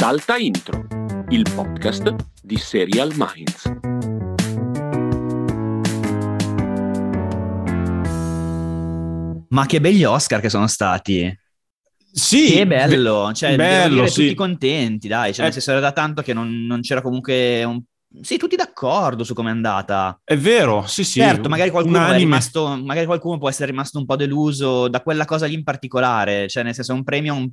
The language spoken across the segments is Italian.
Salta Intro, il podcast di Serial Minds. Ma che begli Oscar che sono stati! Sì, che bello, cioè, bello, dire, sì. tutti contenti, dai, cioè, Eh. nel senso era da tanto che non, non c'era comunque un... Sì, tutti d'accordo su come è andata. È vero, sì, sì. certo, magari qualcuno, rimasto, magari qualcuno può essere rimasto un po' deluso da quella cosa lì in particolare, cioè nel senso è un premio un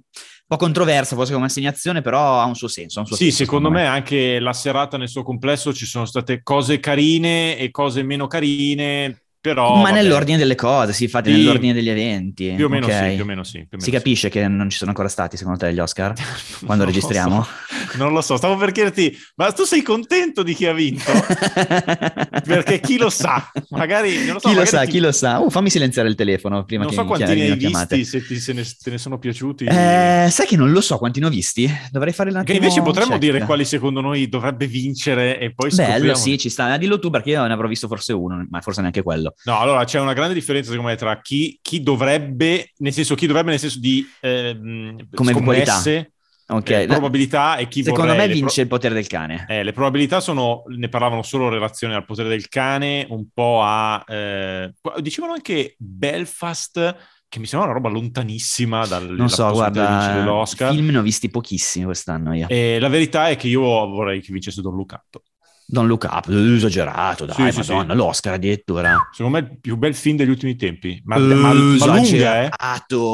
po' controverso forse come assegnazione, però ha un suo senso. un suo Sì, senso, secondo me anche la serata nel suo complesso ci sono state cose carine e cose meno carine, però... Ma vabbè, nell'ordine delle cose, sì, infatti Sì. nell'ordine degli eventi. Più o meno ok? sì, più o meno sì. o meno Si sì. capisce che non ci sono ancora stati, secondo te, gli Oscar? Non Quando lo registriamo? so. Non lo so, stavo per chiederti, ma tu sei contento di chi ha vinto? Perché chi lo sa? Magari, non lo so, chi lo sa, ti- chi lo sa. Uh, fammi silenziare il telefono prima non che so mi quanti ne hai visti, se ti, se ne, te ne sono piaciuti. Eh, sai che non lo so quanti ne ho visti? Dovrei fare un che attimo invece potremmo check. dire quali secondo noi dovrebbe vincere e poi Bello, scopriamo. sì, ci sta. Dillo tu perché io ne avrò visto forse uno, ma forse neanche quello. No, allora c'è una grande differenza secondo me tra chi, chi dovrebbe, nel senso chi dovrebbe nel senso di ehm, Come scommesse, Ok, eh, la- probabilità e chi secondo vorrei. me vince pro- il potere del cane. eh, le probabilità sono, ne parlavano solo in relazione al potere del cane, un po' a... eh, dicevano anche Belfast, che mi sembra una roba lontanissima dal non so, guarda, dell'Oscar. film ne ho visti pochissimi quest'anno io. E la verità è che io vorrei che vincesse Don Lucato. Don't Look Up, esagerato, dai, Sì, sì, madonna, sì. l'Oscar addirittura. Secondo me il più bel film degli ultimi tempi. Ma, ma- ma lunga, eh?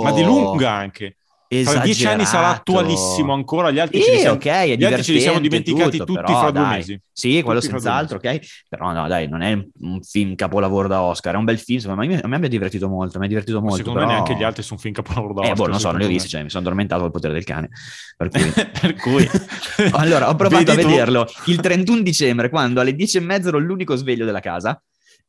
Ma di lunga anche. Tra dieci anni sarà Esagerato. attualissimo ancora, gli altri, Sì, ce li siamo, ok, è gli altri ce li siamo dimenticati tutto, tutti però, fra due dai. mesi. Sì, quello Tutti fra senz'altro, ok? Però no, dai, non è un- un film capolavoro da Oscar, è un bel film, me, a me mi ha divertito molto, mi ha divertito Ma molto. Secondo però... me neanche gli altri sono film capolavoro da Eh, Oscar, boh, non so, non li ho visti, cioè mi sono addormentato al potere del cane. Per cui... per cui... allora, ho provato Vedi a tu? vederlo il 31 dicembre, quando alle 10 e mezza ero l'unico sveglio della casa.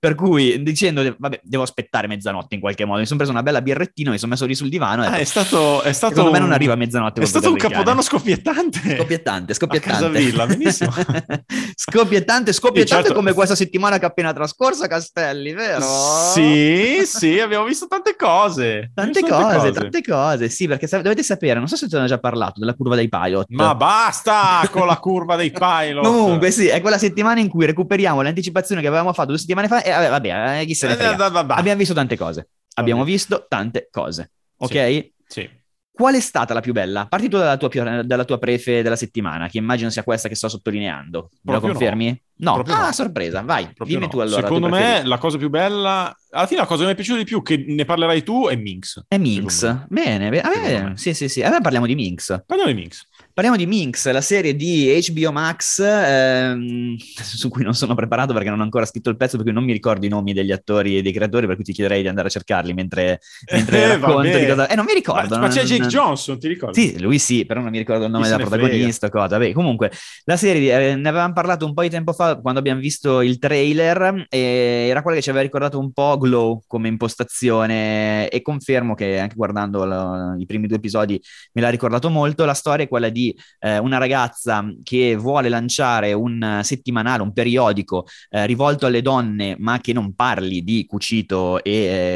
Per cui dicendo, vabbè, devo aspettare mezzanotte in qualche modo. Mi sono preso una bella birrettina, mi sono messo lì sul divano Ah, detto, è stato, è stato secondo me non un- arriva a mezzanotte. È stato un capodanno scoppiettante. Scoppiettante, scoppiettante. A Casavilla, benissimo. scoppiettante, scoppiettante certo. come questa settimana che è appena trascorsa, Castelli, vero? Sì, sì, abbiamo visto tante cose. Tante visto cose, tante cose, sì, perché sa- dovete sapere, non so se te ne ho già parlato, della curva dei pilot. Ma basta con la curva dei pilot. Comunque, sì, è quella settimana in cui recuperiamo l'anticipazione che avevamo fatto due settimane fa e vabbè, vabbè eh, chi se ne Eh, frega. Abbiamo visto tante cose. Abbiamo visto tante cose. Ok? Sì. Qual è stata la più bella? Parti tu dalla tua, dalla tua prefe della settimana, che immagino sia questa che sto sottolineando. Me lo no. confermi? No. Proprio ah, no. sorpresa, vai. Proprio Dimmi no. tu allora. Secondo me preferita. la cosa più bella, alla fine la cosa che mi è piaciuta di più, che ne parlerai tu, è Minx. È Minx. Bene, bene. Me. sì, sì, sì. A me parliamo di Minx. Parliamo di Minx. Parliamo di Minx, la serie di HBO Max, ehm, su cui non sono preparato perché non ho ancora scritto il pezzo, per cui non mi ricordo i nomi degli attori e dei creatori, per cui ti chiederei di andare a cercarli mentre, mentre Eh, racconto vabbè. di cosa... Eh, non mi ricordo. Ma, ma non- c'è Jake non- Johnson, ti ricordi? Sì, lui sì, però non mi ricordo il nome della protagonista. Cosa. Vabbè, comunque, la serie eh, ne avevamo parlato un po' di tempo fa quando abbiamo visto il trailer. E era quella che ci aveva ricordato un po' Glow come impostazione. E confermo che anche guardando la- i primi due episodi me l'ha ricordato molto. La storia è quella di eh, una ragazza che vuole lanciare un eh, settimanale, un periodico eh, rivolto alle donne, ma che non parli di cucito e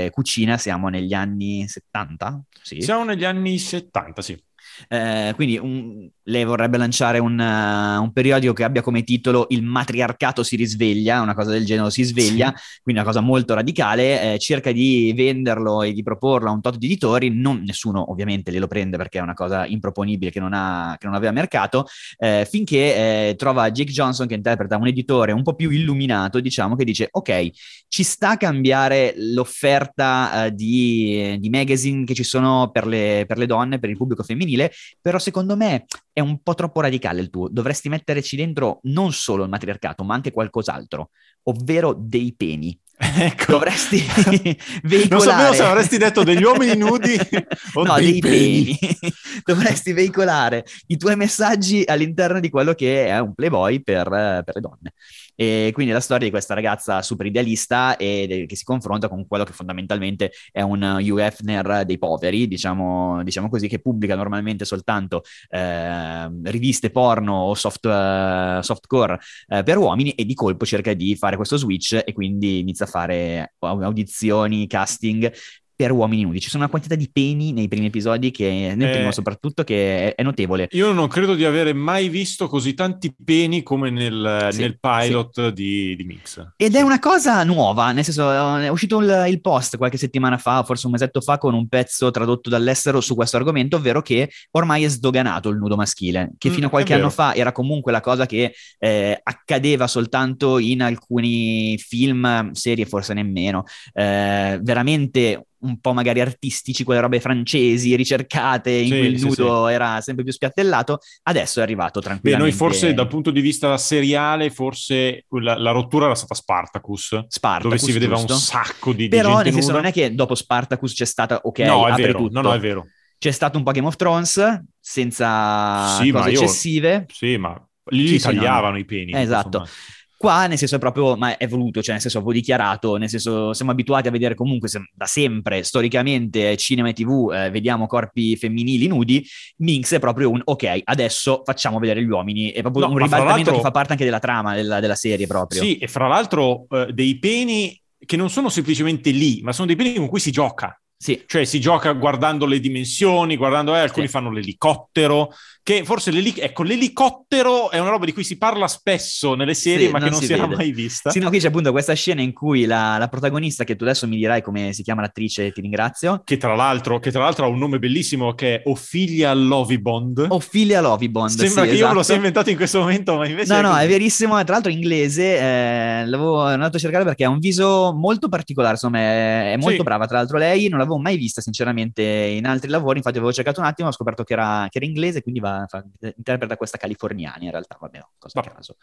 eh, cucina. Siamo negli anni 70? Sì. Siamo negli anni 70, sì. Eh, quindi un- lei vorrebbe lanciare un, uh, un periodico che abbia come titolo Il matriarcato si risveglia, una cosa del genere si sveglia, quindi una cosa molto radicale, eh, cerca di venderlo e di proporlo a un tot di editori, non, nessuno ovviamente glielo prende perché è una cosa improponibile che non, ha, che non aveva mercato, eh, finché eh, trova Jake Johnson che interpreta un editore un po' più illuminato, diciamo, che dice ok, ci sta a cambiare l'offerta eh, di, di magazine che ci sono per le, per le donne, per il pubblico femminile, però secondo me è un po' troppo radicale il tuo. Dovresti metterci dentro non solo il matriarcato, ma anche qualcos'altro, ovvero dei peni. Ecco. Dovresti veicolare... Non sapevo se avresti detto degli uomini nudi o no, dei dei peni. peni. Dovresti veicolare i tuoi messaggi all'interno di quello che è un playboy per, eh, per le donne. E quindi la storia di questa ragazza super idealista e che si confronta con quello che fondamentalmente è un Hugh Hefner dei poveri, diciamo, diciamo così, che pubblica normalmente soltanto eh, riviste porno o soft, eh, softcore eh, per uomini e di colpo cerca di fare questo switch e quindi inizia a fare au- audizioni, casting per uomini nudi. Ci sono una quantità di peni nei primi episodi, che, nel Eh, primo soprattutto, che è, è notevole. Io non credo di avere mai visto così tanti peni come nel, Sì, nel pilot di, di Mix. Ed è una cosa nuova, nel senso è uscito il, il post qualche settimana fa, forse un mesetto fa, con un pezzo tradotto dall'estero su questo argomento, ovvero che ormai è sdoganato il nudo maschile, che Mm, fino a è qualche anno fa era comunque la cosa che eh, accadeva soltanto in alcuni film, serie forse nemmeno, eh, veramente un po' magari artistici, quelle robe francesi, ricercate, in Sì, cui il sì, nudo era sempre più spiattellato, adesso è arrivato Beh, tranquillamente. noi forse dal punto di vista seriale, forse la, la rottura era stata Spartacus, Spartacus, dove si vedeva giusto? un sacco di, di Però nel senso nuda. non è che dopo Spartacus c'è stata, ok, no, è vero, tutto. no, no, è vero. C'è stato un po' Game of Thrones, senza Sì, cose io- eccessive. Sì, ma lì Sì, li sì, no, tagliavano no. i peni. Esatto. insomma. Qua, nel senso, è proprio, ma è voluto, cioè, nel senso, avevo dichiarato, nel senso, siamo abituati a vedere comunque se- da sempre, storicamente, cinema e tv, eh, vediamo corpi femminili nudi. Minx è proprio un, ok, adesso facciamo vedere gli uomini. È proprio No, un ribaltamento che fa parte anche della trama della, della serie, proprio. Sì, e fra l'altro eh, dei peni che non sono semplicemente lì, ma sono dei peni con cui si gioca. Sì. Cioè si gioca guardando le dimensioni, guardando, eh, alcuni Sì. fanno l'elicottero, che forse l'eli- ecco, l'elicottero è una roba di cui si parla spesso nelle serie, Sì, ma che non non si si, era mai vista. Sì, no, qui c'è appunto questa scena in cui la, la protagonista, che tu adesso mi dirai come si chiama l'attrice, ti ringrazio, Che, tra l'altro, che tra l'altro ha un nome bellissimo che è Ophelia Lovibond. Ophelia Lovibond. Sembra sì, che io me lo esatto. sia inventato in questo momento, ma invece... No, no, così. è verissimo. Tra l'altro, in inglese eh, l'avevo andato a cercare perché ha un viso molto particolare. Insomma, è, è molto brava. Tra l'altro, lei non l'avevo mai vista, sinceramente, in altri lavori. Infatti, avevo cercato un attimo, ho scoperto che era, che era inglese, quindi va, fa- interpreta questa californiana. In realtà, vabbè, cosa a Vabbè. caso.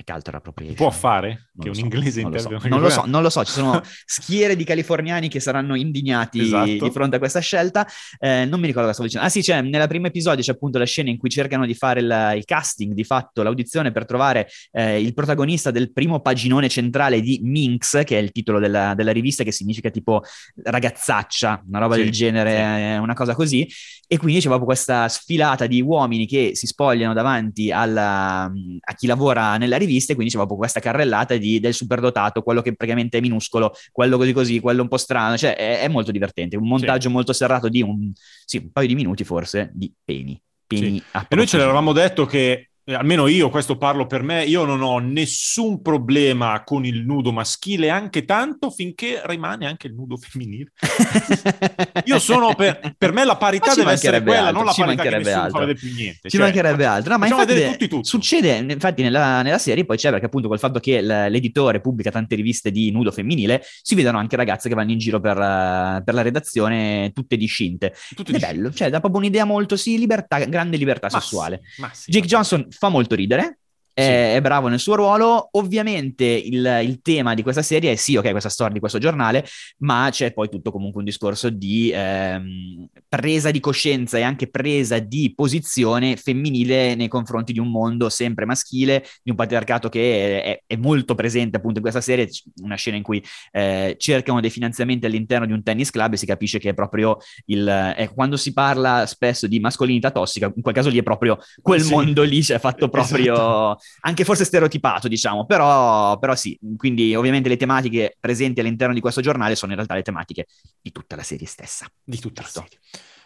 È Culture Appropriation. Può fare? Non che un so, inglese non lo, so. non lo so, non lo so, ci sono schiere di californiani che saranno indignati Esatto. di fronte a questa scelta. Eh, non mi ricordo cosa stavo dicendo. Ah sì, c'è nella prima episodio c'è appunto la scena in cui cercano di fare il, il casting, di fatto l'audizione per trovare eh, il protagonista del primo paginone centrale di Minx, che è il titolo della, della rivista, che significa tipo ragazzaccia, una roba Sì, del genere, sì. eh, una cosa così. E quindi c'è proprio questa sfilata di uomini che si spogliano davanti alla- a chi lavora nella rivista e quindi c'è proprio questa carrellata di- del superdotato, quello che praticamente è minuscolo, quello così così, quello un po' strano, cioè è, è molto divertente, un montaggio molto serrato di un, sì, un paio di minuti forse di peni. peni a E noi ce l'eravamo detto che, eh, almeno io, questo parlo per me, io non ho nessun problema con il nudo maschile, anche tanto finché rimane anche il nudo femminile. Io sono per, per me la parità deve essere quella, altro, non la parità che nessuno altro. fa vedere più niente. Ci Cioè, mancherebbe altro, no, ma infatti vedere tutti tutto. succede, infatti nella, nella serie poi c'è perché appunto col fatto che l'editore pubblica tante riviste di nudo femminile, si vedono anche ragazze che vanno in giro per, eh, per la redazione tutte discinte. Tutti Ed è bello, cioè dà proprio un'idea molto, sì, libertà, grande libertà Ma sessuale. sì, ma sì, Jake Johnson fa molto ridere. È, è bravo nel suo ruolo. Ovviamente il, il tema di questa serie è sì, ok, questa storia di questo giornale, ma c'è poi tutto comunque un discorso di ehm, presa di coscienza e anche presa di posizione femminile nei confronti di un mondo sempre maschile, di un patriarcato che è, è molto presente appunto in questa serie. Una scena in cui eh, cercano dei finanziamenti all'interno di un tennis club e si capisce che è proprio il. eh, quando si parla spesso di mascolinità tossica, in quel caso lì è proprio quel Sì. mondo lì, cioè fatto proprio Esatto. Anche forse stereotipato, diciamo, però, però sì. Quindi, ovviamente, le tematiche presenti all'interno di questo giornale sono in realtà le tematiche di tutta la serie stessa. di tutta la serie.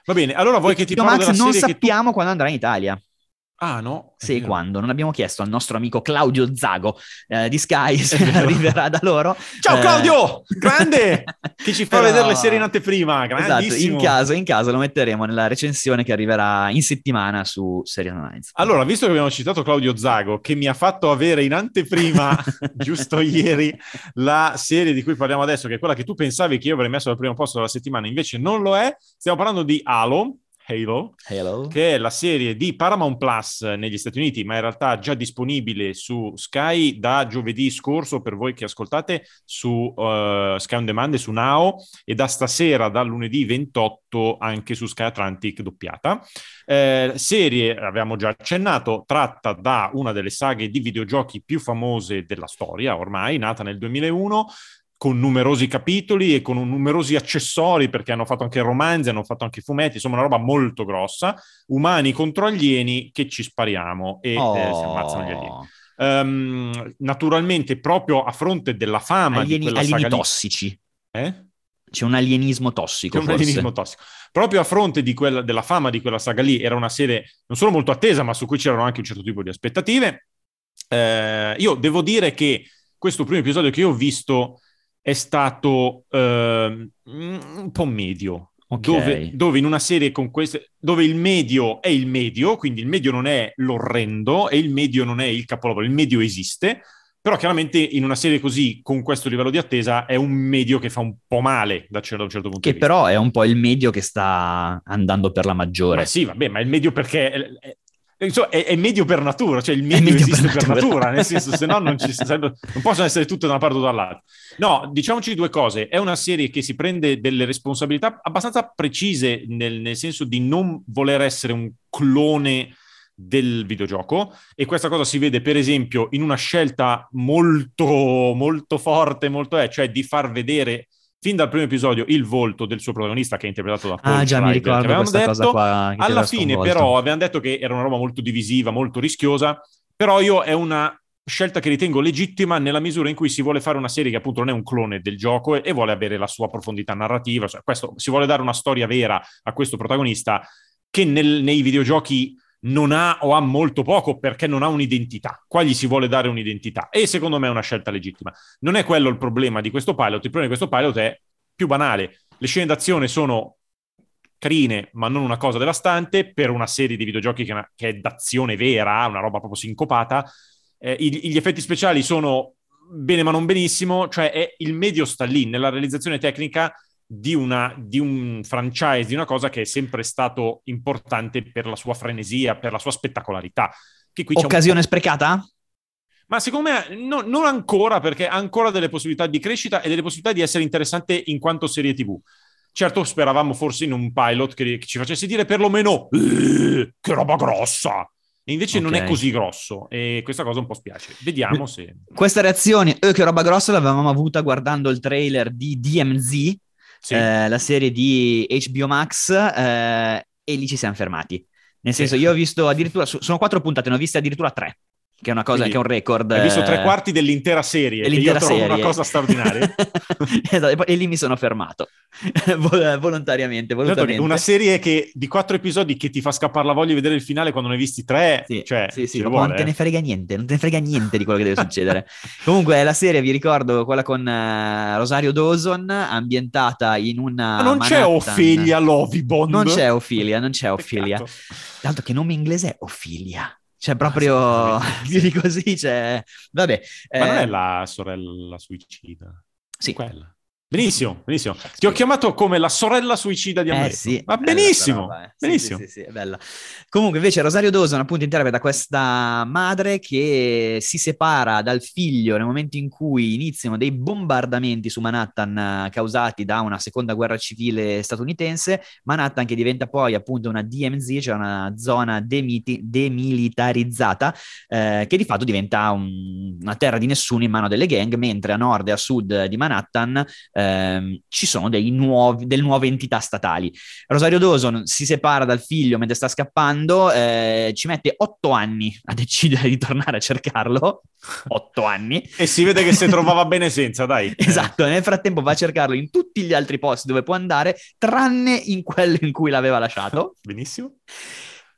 Va bene, allora vuoi che ti Max, non che tu... sappiamo quando andrà in Italia. Ah, no? Se e quando. Non abbiamo chiesto al nostro amico Claudio Zago eh, di Sky se arriverà da loro. Ciao Eh, Claudio! Grande! Che ci fa Però- vedere le serie in anteprima, Esatto, in caso, in caso lo metteremo nella recensione che arriverà in settimana su Serial Minds. Allora, visto che abbiamo citato Claudio Zago, che mi ha fatto avere in anteprima, giusto ieri, la serie di cui parliamo adesso, che è quella che tu pensavi che io avrei messo al primo posto della settimana, invece non lo è. Stiamo parlando di Halo, Halo, Hello. che è la serie di Paramount Plus negli Stati Uniti, ma in realtà già disponibile su Sky da giovedì scorso per voi che ascoltate su eh, Sky On Demand e su Now e da stasera, dal lunedì 28, anche su Sky Atlantic doppiata. Eh, serie, abbiamo già accennato, tratta da una delle saghe di videogiochi più famose della storia, ormai nata nel 2001 con numerosi capitoli e con numerosi accessori perché hanno fatto anche romanzi, hanno fatto anche fumetti, insomma una roba molto grossa, umani contro alieni che ci spariamo e Oh. eh, si ammazzano gli alieni. Ehm, naturalmente proprio a fronte della fama di alieni, quella alieni saga lì- tossici. Eh? C'è un alienismo tossico. C'è un alienismo tossico. Proprio a fronte di quella, della fama di quella saga lì, era una serie non solo molto attesa, ma su cui c'erano anche un certo tipo di aspettative. Eh, io devo dire che questo primo episodio che io ho visto è stato eh, un po' medio. Okay. Dove, dove, in una serie con queste, dove il medio è il medio, quindi il medio non è l'orrendo e il medio non è il capolavoro, il medio esiste, però chiaramente in una serie così, con questo livello di attesa, è un medio che fa un po' male da, un certo punto che di vista. Che però è un po' il medio che sta andando per la maggiore. Ma sì, vabbè, ma il medio perché... È, è, Insomma, è, è, medio per natura, cioè il medio, esiste per natura, per natura nel senso, se no non, ci, non possono essere tutte da una parte o dall'altra. No, diciamoci due cose. È una serie che si prende delle responsabilità abbastanza precise, nel, nel senso di non voler essere un clone del videogioco e questa cosa si vede per esempio in una scelta molto molto forte molto è cioè di far vedere fin dal primo episodio il volto del suo protagonista che è interpretato da Paul Ah già, Schreiber, mi ricordo questa detto. cosa qua. Alla fine sconvolto. però avevano detto che era una roba molto divisiva, molto rischiosa, però io è una scelta che ritengo legittima nella misura in cui si vuole fare una serie che appunto non è un clone del gioco e, e vuole avere la sua profondità narrativa, cioè, questo, si vuole dare una storia vera a questo protagonista che nel, nei videogiochi non ha o ha molto poco perché non ha un'identità. Qua gli si vuole dare un'identità e secondo me è una scelta legittima. Non è quello il problema di questo pilot, il problema di questo pilot è più banale. Le scene d'azione sono carine, ma non una cosa devastante per una serie di videogiochi che, che è d'azione vera, una roba proprio sincopata. Eh, gli effetti speciali sono bene ma non benissimo, cioè è, il medio sta lì nella realizzazione tecnica di, una, di, un franchise, di una cosa che è sempre stato importante per la sua frenesia, per la sua spettacolarità. Occasione sprecata? Ma secondo me no, non ancora, perché ha ancora delle possibilità di crescita e delle possibilità di essere interessante in quanto serie TV. Certo, speravamo forse in un pilot che, che ci facesse dire perlomeno che roba grossa. E invece okay. non è così grosso e questa cosa un po' spiace. Vediamo se... Questa reazione, eh, che roba grossa, l'avevamo avuta guardando il trailer di DMZ, sì. eh, la serie di HBO Max, eh, e lì ci siamo fermati. Nel senso, io ho visto addirittura, sono quattro puntate, ne ho viste addirittura tre che è una cosa, Quindi, che è un record. Hai visto tre eh, quarti dell'intera serie, dell'intera io serie. una cosa straordinaria. esatto, e lì mi sono fermato, volontariamente, volontariamente. Esatto, una serie che, di quattro episodi che ti fa scappare la voglia di vedere il finale quando ne hai visti tre, sì, cioè, sì, sì, vuole, non te ne frega niente, non te ne frega niente di quello che deve succedere. Comunque la serie, vi ricordo, quella con uh, Rosario Dawson, ambientata in una... Ma non Manhattan. c'è Ophelia Lovibond. Non c'è Ophelia, non c'è Ophelia. Tanto che nome inglese è Ophelia. Cioè, proprio più di così, cioè... Vabbè. Ma eh... non è eh, la sorella suicida? Sì. Quella. Benissimo, benissimo. Ti ho chiamato come la sorella suicida di Amleto. Eh sì, Ma benissimo, roba, eh. benissimo. Sì, sì, sì, è bella. Comunque invece Rosario Dawson appunto interpreta questa madre che si separa dal figlio nel momento in cui iniziano dei bombardamenti su Manhattan eh, causati da una seconda guerra civile statunitense. Manhattan che diventa poi appunto una DMZ, cioè una zona demiti- demilitarizzata, eh, che di fatto diventa un, una terra di nessuno in mano delle gang, mentre a nord e a sud di Manhattan eh, ehm, ci sono nuovi, delle nuove entità statali. Rosario Dawson si separa dal figlio mentre sta scappando, eh, ci mette otto anni a decidere di tornare a cercarlo. Otto anni. e si vede che si trovava bene senza, dai. Esatto, nel frattempo va a cercarlo in tutti gli altri posti dove può andare, tranne in quello in cui l'aveva lasciato. Benissimo.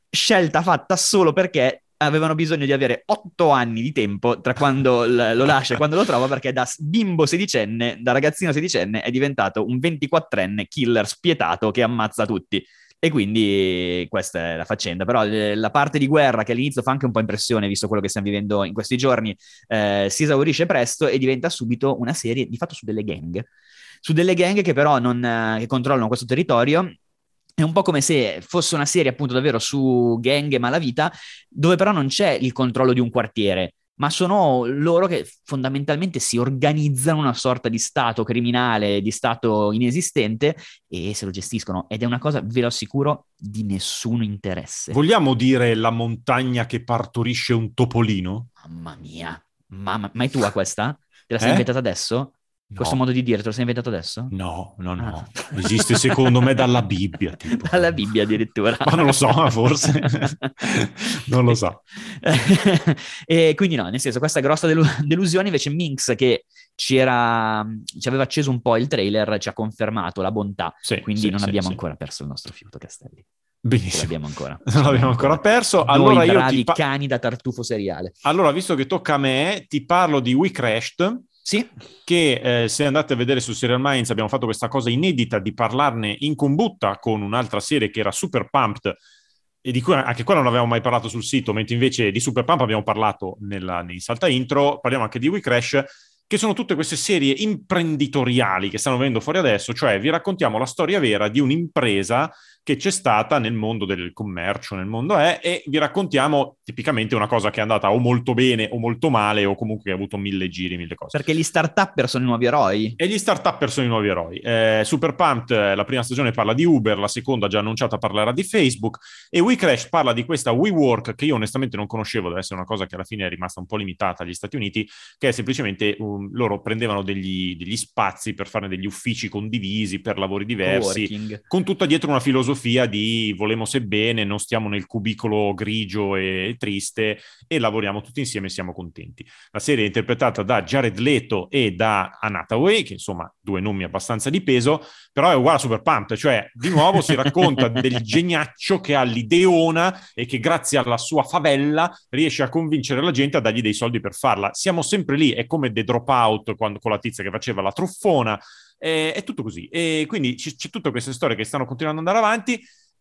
Scelta fatta solo perché avevano bisogno di avere otto anni di tempo tra quando lo lascia e quando lo trova perché da bimbo sedicenne, da ragazzino sedicenne è diventato un 24enne killer spietato che ammazza tutti. E quindi questa è la faccenda. Però eh, la parte di guerra che all'inizio fa anche un po' impressione, visto quello che stiamo vivendo in questi giorni, eh, si esaurisce presto e diventa subito una serie di fatto su delle gang. Su delle gang che però non, eh, che controllano questo territorio è un po' come se fosse una serie appunto davvero su gang e malavita, dove però non c'è il controllo di un quartiere, ma sono loro che fondamentalmente si organizzano una sorta di stato criminale, di stato inesistente e se lo gestiscono. Ed è una cosa, ve lo assicuro, di nessun interesse. Vogliamo dire la montagna che partorisce un topolino? Mamma mia, mamma, ma è tua questa? Te la sei eh? inventata adesso? No. Questo modo di dire te lo sei inventato adesso? No, no, no. Ah. Esiste secondo me dalla Bibbia. Tipo. Dalla Bibbia addirittura. Ma non lo so, forse. non lo so. e quindi no, nel senso, questa grossa delu- delusione invece Minx che ci, era, ci aveva acceso un po' il trailer ci ha confermato la bontà, Sì, quindi sì, non sì, abbiamo ancora perso il nostro fiuto Castelli. Benissimo. l'abbiamo ancora. Non l'abbiamo ancora perso. Noi Allora io bravi ti pa- cani da tartufo seriale. allora, visto che tocca a me, ti parlo di We Crashed, Sì, che eh, se andate a vedere su Serial Minds abbiamo fatto questa cosa inedita di parlarne in combutta con un'altra serie che era Super Pumped e di cui anche quella non avevamo mai parlato sul sito, mentre invece di Super Pump abbiamo parlato nella, nei salta intro, parliamo anche di We Crash, che sono tutte queste serie imprenditoriali che stanno venendo fuori adesso, cioè vi raccontiamo la storia vera di un'impresa che c'è stata nel mondo del commercio, nel mondo è, e vi raccontiamo tipicamente una cosa che è andata o molto bene o molto male o comunque ha avuto mille giri, mille cose. perché gli start-upper sono i nuovi eroi. E gli start-up sono i nuovi eroi. Eh, Super Pumped, eh, la prima stagione parla di Uber, la seconda già annunciata parlerà di Facebook e We Crash parla di questa WeWork che io onestamente non conoscevo, deve essere una cosa che alla fine è rimasta un po' limitata agli Stati Uniti, che è semplicemente um, loro prendevano degli, degli spazi per fare degli uffici condivisi per lavori diversi, Coworking. con tutta dietro una filosofia di volemo sebbene, non stiamo nel cubicolo grigio e triste e lavoriamo tutti insieme e siamo contenti. La serie è interpretata da Jared Leto e da Anne Hathaway, che insomma due nomi abbastanza di peso, però è uguale a Super Pumped, cioè di nuovo si racconta del geniaccio che ha l'ideona e che grazie alla sua favella riesce a convincere la gente a dargli dei soldi per farla. Siamo sempre lì, è come The Dropout quando, con la tizia che faceva la truffona, eh, è tutto così. E quindi c- c'è tutte queste storie che stanno continuando ad andare avanti.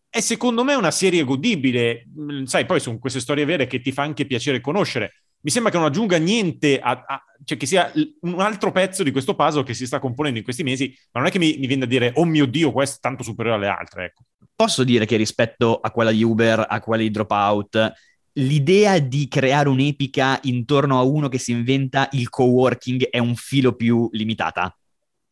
È secondo me una serie godibile, Mm, sai, poi sono queste storie vere che ti fa anche piacere conoscere. Mi sembra che non aggiunga niente, a, a- cioè che sia un altro pezzo di questo puzzle che si sta componendo in questi mesi, ma non è che mi, mi viene da dire, oh mio Dio, questo è tanto superiore alle altre. Ecco. Posso dire che rispetto a quella di Uber, a quella di Dropout, l'idea di creare un'epica intorno a uno che si inventa il coworking è un filo più limitata.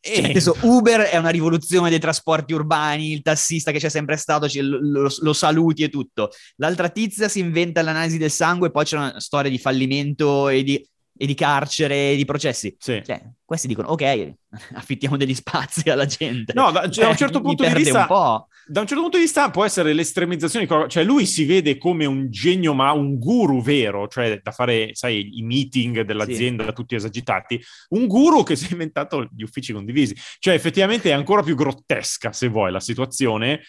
Cioè, nel senso, Uber è una rivoluzione dei trasporti urbani, il tassista che c'è sempre stato lo, lo- saluti e tutto. L'altra tizia si inventa l'analisi del sangue, poi c'è una storia di fallimento e di, e di carcere e di processi. Sì. Cioè, questi dicono, ok, affittiamo degli spazi alla gente. No, da, cioè, da un certo punto di vista, un po'. Da un certo punto di vista può essere l'estremizzazione, cioè lui si vede come un genio, ma un guru vero, cioè da fare, sai, i meeting dell'azienda tutti esagitati, un guru che si è inventato gli uffici condivisi. Cioè effettivamente è ancora più grottesca, se vuoi, la situazione,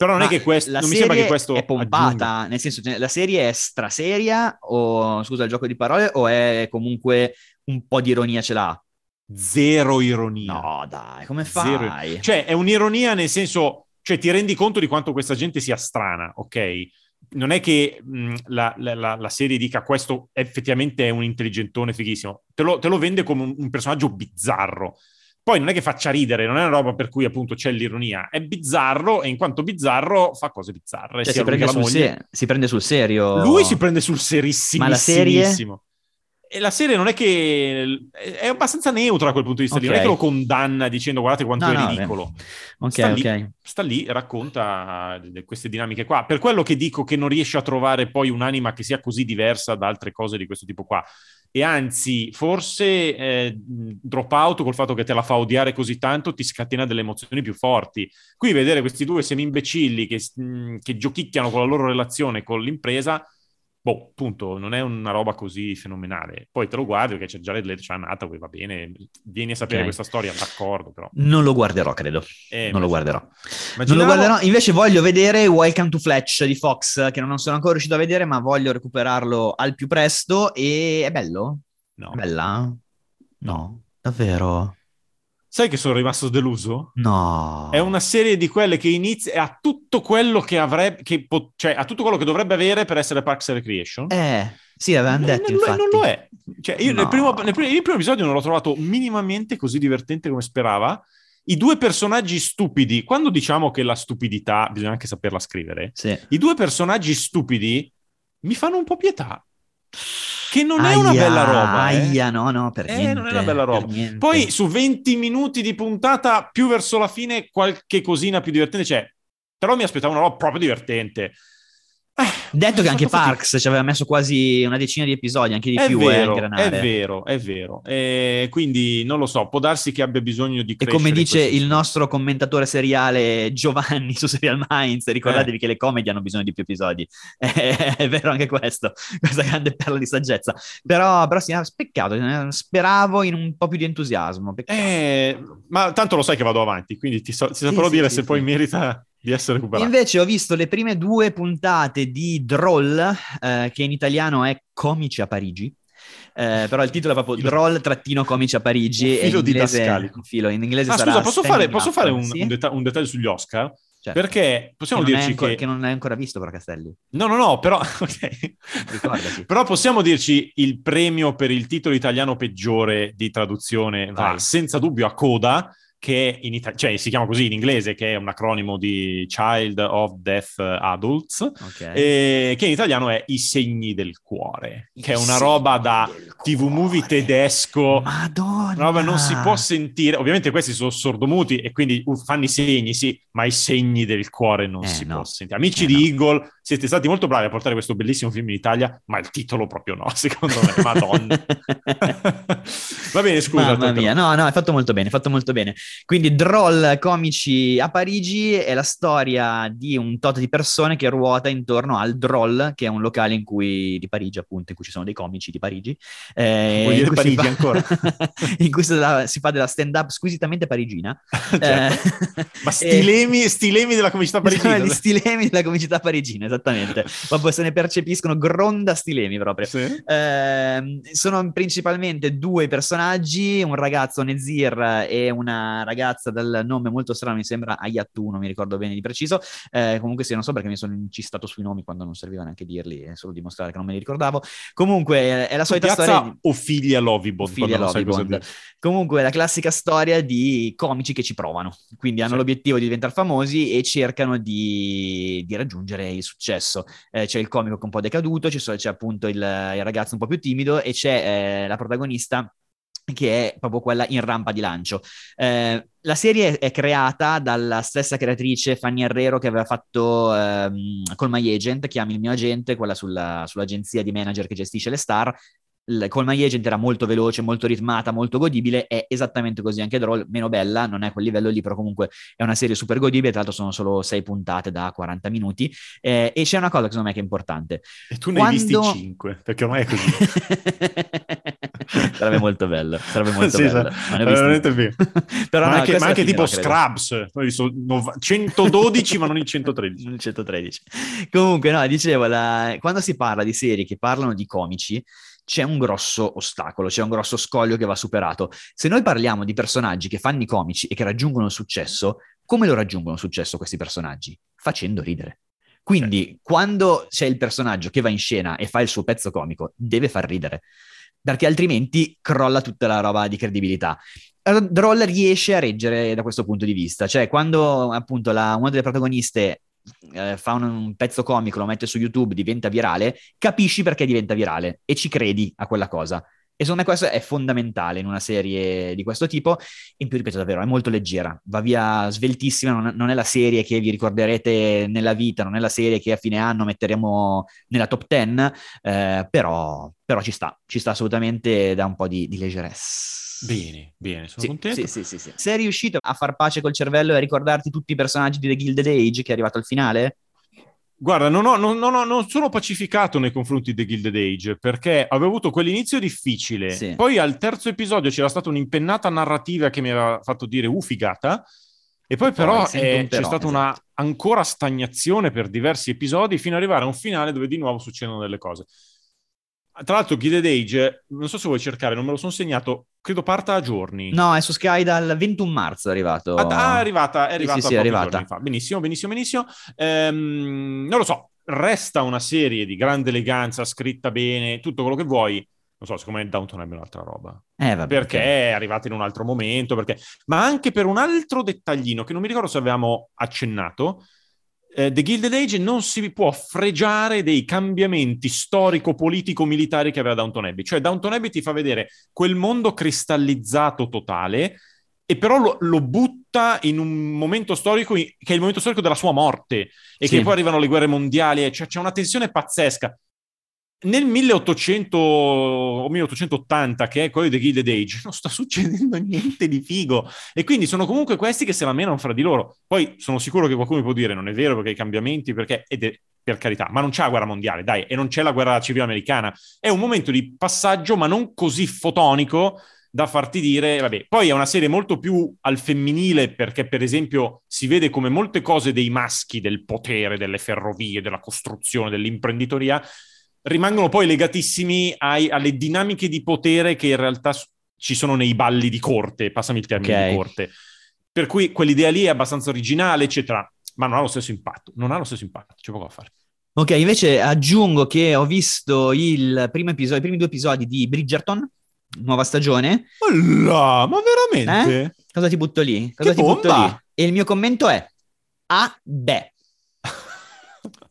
però non Ma è che questo, non mi sembra che questo è pompata, aggiunga. nel senso, cioè, la serie è straseria o, scusa il gioco di parole, o è comunque un po' di ironia ce l'ha? Zero ironia. No, dai, come Zero- fai? Cioè, è un'ironia nel senso, cioè ti rendi conto di quanto questa gente sia strana, ok? Non è che mh, la, la- la- serie dica questo effettivamente è un intelligentone fighissimo, te lo, te lo vende come un, un personaggio bizzarro. Poi non è che faccia ridere, non è una roba per cui appunto c'è l'ironia, è bizzarro e in quanto bizzarro fa cose bizzarre. Cioè, si, prende se- si prende sul serio. Lui si prende sul serissimissimo. Ma la serie? La serie non è che è abbastanza neutra da quel punto di vista, lì. non è che lo condanna dicendo guardate quanto No, è no, ridicolo. Ok, sta, lì, ok. sta lì e racconta di queste dinamiche qua. Per quello che dico che non riesce a trovare poi un'anima che sia così diversa da altre cose di questo tipo qua. E anzi, forse eh, Dropout, col fatto che te la fa odiare così tanto, ti scatena delle emozioni più forti. Qui vedere questi due semi-imbecilli che, mh, che giochicchiano con la loro relazione con l'impresa, boh, appunto, non è una roba così fenomenale. Poi te lo guardi perché c'è Jared Leto, c'è Annata, poi va bene, vieni a sapere Ok. questa storia, d'accordo, però. Non lo guarderò, credo. Eh, non lo guarderò. Non Immaginavo- lo guarderò. Invece voglio vedere Welcome to Fletch di Fox, che non sono ancora riuscito a vedere, ma voglio recuperarlo al più presto. E è bello? No. Bella? No, davvero? Sai che sono rimasto deluso? No. È una serie di quelle che inizia ha tutto quello che avrebbe, che po- cioè ha tutto quello che dovrebbe avere per essere Parks and Recreation. Eh, sì, avevano Non- detto, non, non lo è. Cioè, io nel, No. primo, nel primo- il primo episodio non l'ho trovato minimamente così divertente come sperava. I due personaggi stupidi, quando diciamo che la stupidità bisogna anche saperla scrivere, Sì. i due personaggi stupidi mi fanno un po' pietà. Che non è una Aia, bella roba. eh. Aia, no, no, per Eh, niente. non è una bella roba. Poi su 20 minuti di puntata, più verso la fine, qualche cosina più divertente c'è. Però mi aspettavo una roba proprio divertente. Detto che anche. Parks ci aveva messo quasi una decina di episodi, anche di È più, eh, vero, ingranare. è vero, è vero. E quindi non lo so, può darsi che abbia bisogno di E crescere. come dice il nostro commentatore seriale Giovanni su Serial Minds, ricordatevi che le comedy hanno bisogno di più episodi. È, vero anche questo, questa grande perla di saggezza. Però, però sì, ah, peccato, eh, speravo in un po' più di entusiasmo. Eh, ma tanto lo sai che vado avanti, quindi ti, so- ti saprò sì, dire sì, se sì. poi merita di essere recuperato. Invece ho visto le prime due puntate di Droll, eh, che in italiano è Comici a Parigi. Eh, però il titolo è proprio Droll trattino comici a Parigi Un e filo in inglese, filo, in inglese Ah, scusa, posso fare, posso fare un, sì? un deta- un dettaglio sugli Oscar? Certo. Perché possiamo che dirci ancora, che... che non hai ancora visto però Castelli. No, no, no, però... Ricordati. Però possiamo dirci il premio per il titolo italiano peggiore di traduzione va Vai. senza dubbio a Coda, che in ita- cioè, si chiama così in inglese, che è un acronimo di Child of Deaf Adults, Ok. e che in italiano è I segni del cuore, che è I una roba da TV movie tedesco. Madonna. Una roba non si può sentire, ovviamente questi sono sordomuti e quindi uh, fanno i segni, sì, ma i segni del cuore non Eh, si no. può sentire. Amici Eh, di no. Eagle, siete stati molto bravi a portare questo bellissimo film in Italia, ma il titolo proprio no, secondo me, madonna. Va bene, scusa. Mamma mia, no, no, è fatto molto bene, è fatto molto bene. Quindi Droll Comici a Parigi è la storia di un tot di persone che ruota intorno al Droll, che è un locale in cui, di Parigi appunto, in cui ci sono dei comici di Parigi. eh, Vuoi in dire Parigi fa- ancora? in cui si, fa- si fa della stand-up squisitamente parigina. Certo. Eh, Ma e- stilemi, stilemi della comicità parigina. Gli stilemi della comicità parigina, esattamente. Proprio se ne percepiscono gronda stilemi proprio. Sì. Ehm, sono principalmente due personaggi, un ragazzo Nezir e una ragazza dal nome molto strano, mi sembra Ayatu, non mi ricordo bene di preciso. Eh, comunque sì, non so perché mi sono incistato sui nomi quando non serviva neanche dirli, è solo dimostrare che non me li ricordavo. Comunque eh, è la solita Piazza storia di... o figlia Lovibond? Cosa Lovibond. Comunque è la classica storia di comici che ci provano, quindi hanno Sì. l'obiettivo di diventare famosi e cercano di, di raggiungere il successo. Eh, c'è il comico che è un po' decaduto, sono- c'è appunto il, il ragazzo un po' più timido e c'è eh, la protagonista che è proprio quella in rampa di lancio. Eh, la serie è creata dalla stessa creatrice Fanny Herrero che aveva fatto ehm, Call My Agent, Chiami il mio agente, quella sulla- sull'agenzia di manager che gestisce le star. Il Call My Agent era molto veloce, molto ritmata, molto godibile, è esattamente così anche Droll, meno bella, non è a quel livello lì, però comunque è una serie super godibile, tra l'altro sono solo sei puntate da 40 minuti, eh, e c'è una cosa che secondo me che è importante. E tu ne hai visti Quando- 5, perché ormai è così. sarebbe molto bello, sarebbe molto Sì, bello. Però ma no, anche, ma anche tipo. Scrubs, poi ho visto nov- 112 ma non il 113. Il 113. Comunque, no, dicevo, la- quando si parla di serie che parlano di comici, c'è un grosso ostacolo, c'è un grosso scoglio che va superato. Se noi parliamo di personaggi che fanno i comici e che raggiungono il successo, come lo raggiungono il successo questi personaggi? Facendo ridere. Quindi, quando c'è il personaggio che va in scena e fa il suo pezzo comico, deve far ridere, perché altrimenti crolla tutta la roba di credibilità. Droll riesce a reggere da questo punto di vista, cioè quando appunto la- una delle protagoniste eh, fa un, un pezzo comico, lo mette su YouTube, diventa virale, capisci perché diventa virale e ci credi a quella cosa. E secondo me questo è fondamentale in una serie di questo tipo. In più, ripeto, davvero, è molto leggera, va via sveltissima, non, non è la serie che vi ricorderete nella vita, non è la serie che a fine anno metteremo nella top 10, eh, però, però ci sta, ci sta assolutamente da un po' di, di leggerezza. Bene, bene, sono Sì, contento. sì, sì, sì, sì. Sei riuscito a far pace col cervello e a ricordarti tutti i personaggi di The Gilded Age che è arrivato al finale? Guarda, non, ho- non- non non sono pacificato nei confronti di Gilded Age perché avevo avuto quell'inizio difficile. Sì. Poi al terzo episodio c'era stata un'impennata narrativa che mi aveva fatto dire uh figata. E poi Poi, però sento eh, un c'è però, stata esatto. una ancora stagnazione per diversi episodi fino ad arrivare a un finale dove di nuovo succedono delle cose. Tra l'altro Gilded Age, non so se vuoi cercare, non me lo sono segnato, credo parta a giorni. No, è su Sky dal 21 marzo è arrivato. Ah, ah, è arrivata, è Sì, arrivata sì, sì, è arrivata. Benissimo, benissimo, benissimo. Ehm, non lo so, resta una serie di grande eleganza, scritta bene, tutto quello che vuoi. Non so, secondo me Downton è un'altra roba. Eh, vabbè, Perché ok. è arrivata in un altro momento, perché... ma anche per un altro dettaglino che non mi ricordo se avevamo accennato. Eh, The Gilded Age non si può fregiare dei cambiamenti storico-politico-militari che aveva Downton Abbey. Cioè Downton Abbey ti fa vedere quel mondo cristallizzato totale e però lo, lo, butta in un momento storico che è il momento storico della sua morte e sì. che poi arrivano le guerre mondiali, cioè c'è una tensione pazzesca. Nel 1800 o 1880, che è quello di Gilded Age, non sta succedendo niente di figo. E quindi sono comunque questi che se la menano fra di loro. Poi sono sicuro che qualcuno mi può dire: non è vero perché i cambiamenti, perché. Ed è, per carità, ma non c'è la guerra mondiale, dai, e non c'è la guerra civile americana. È un momento di passaggio, ma non così fotonico da farti dire, vabbè, poi è una serie molto più al femminile perché per esempio si vede come molte cose dei maschi, del potere, delle ferrovie, della costruzione, dell'imprenditoria, rimangono poi legatissimi ai, alle dinamiche di potere che in realtà ci sono nei balli di corte, passami il termine okay. di corte. Per cui quell'idea lì è abbastanza originale, eccetera, ma non ha lo stesso impatto, non ha lo stesso impatto, c'è poco da fare. Ok, invece aggiungo che ho visto il primo episodio, i primi due episodi di Bridgerton, nuova stagione. Allora, ma veramente? Eh? Cosa ti butto lì? Cosa che ti bomba! butto lì? E il mio commento è A, beh.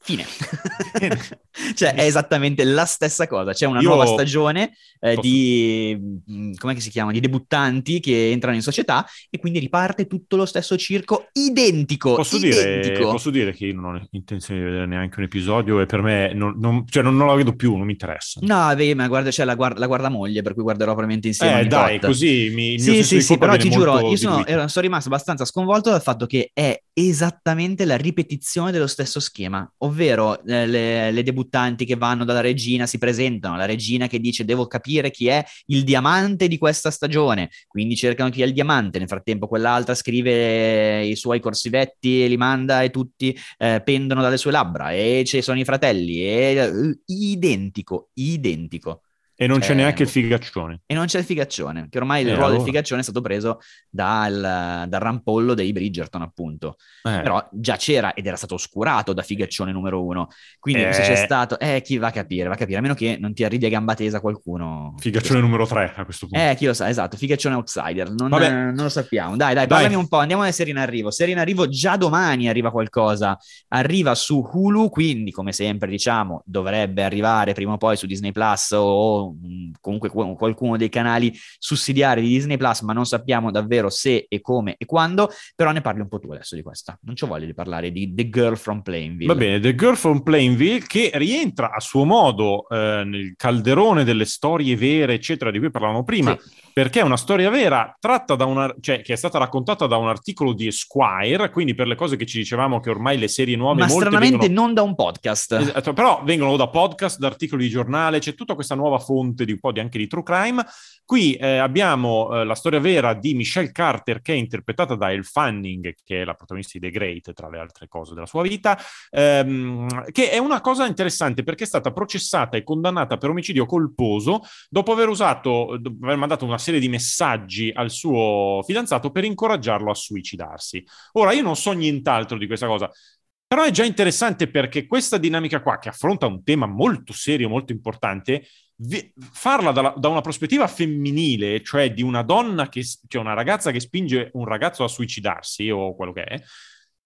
Fine. cioè, è esattamente la stessa cosa. C'è una Io... nuova stagione eh, di, mm, come si chiama, di debuttanti che entrano in società e quindi riparte tutto lo stesso circo identico. Posso, identico. Dire, posso dire che io non ho intenzione di vedere neanche un episodio e per me non, non, cioè non, non la vedo più, non mi interessa. No, vedi, ma guarda, c'è la, guarda, la guarda moglie, per cui guarderò probabilmente insieme. Eh, dai, così mi... Sì, sì, sì, però ti giuro, io sono, ero, sono rimasto abbastanza sconvolto dal fatto che è esattamente la ripetizione dello stesso schema, ovvero eh, le, le, debuttanti che vanno dalla regina si presentano, la regina che dice devo capire chi è il diamante di questa stagione, quindi cercano chi è il diamante, nel frattempo quell'altra scrive i suoi corsivetti e li manda e tutti eh, pendono dalle sue labbra e ci sono i fratelli, e, uh, identico, identico. E non c'è, c'è neanche il figaccione. E non c'è il figaccione, che ormai il eh, ruolo allora. del figaccione è stato preso dal, dal rampollo dei Bridgerton, appunto. Eh. Però già c'era ed era stato oscurato da figaccione numero uno. Quindi eh. se c'è stato, eh, chi va a capire, va a capire, a meno che non ti arrivi a gamba tesa qualcuno. Figaccione numero tre a questo punto. Eh, chi lo sa, esatto, figaccione outsider. Non, non lo sappiamo. Dai, dai, parlami dai. un po', andiamo alle serie in arrivo. Serie in arrivo già domani arriva qualcosa. Arriva su Hulu, quindi come sempre diciamo, dovrebbe arrivare prima o poi su Disney Plus o comunque qualcuno dei canali sussidiari di Disney Plus, ma non sappiamo davvero se e come e quando, però ne parli un po' tu adesso di questa. Non ci voglio di parlare di The Girl from Plainville. Va bene, The Girl from Plainville che rientra a suo modo eh, nel calderone delle storie vere, eccetera, di cui parlavamo prima, sì. perché è una storia vera tratta da una, cioè che è stata raccontata da un articolo di Esquire, quindi per le cose che ci dicevamo che ormai le serie nuove ma stranamente vengono... non da un podcast. Esatto, però vengono da podcast, da articoli di giornale, c'è tutta questa nuova fonte di un po' di, anche di true crime. Qui eh, abbiamo eh, la storia vera di Michelle Carter, che è interpretata da Elle Fanning, che è la protagonista di The Great, tra le altre cose della sua vita, ehm, che è una cosa interessante perché è stata processata e condannata per omicidio colposo dopo aver usato, dopo aver mandato una serie di messaggi al suo fidanzato per incoraggiarlo a suicidarsi. Ora, io non so nient'altro di questa cosa. Però è già interessante perché questa dinamica qua, che affronta un tema molto serio, molto importante, vi- farla da, da, una prospettiva femminile, cioè di una donna che, cioè una ragazza che spinge un ragazzo a suicidarsi o quello che è,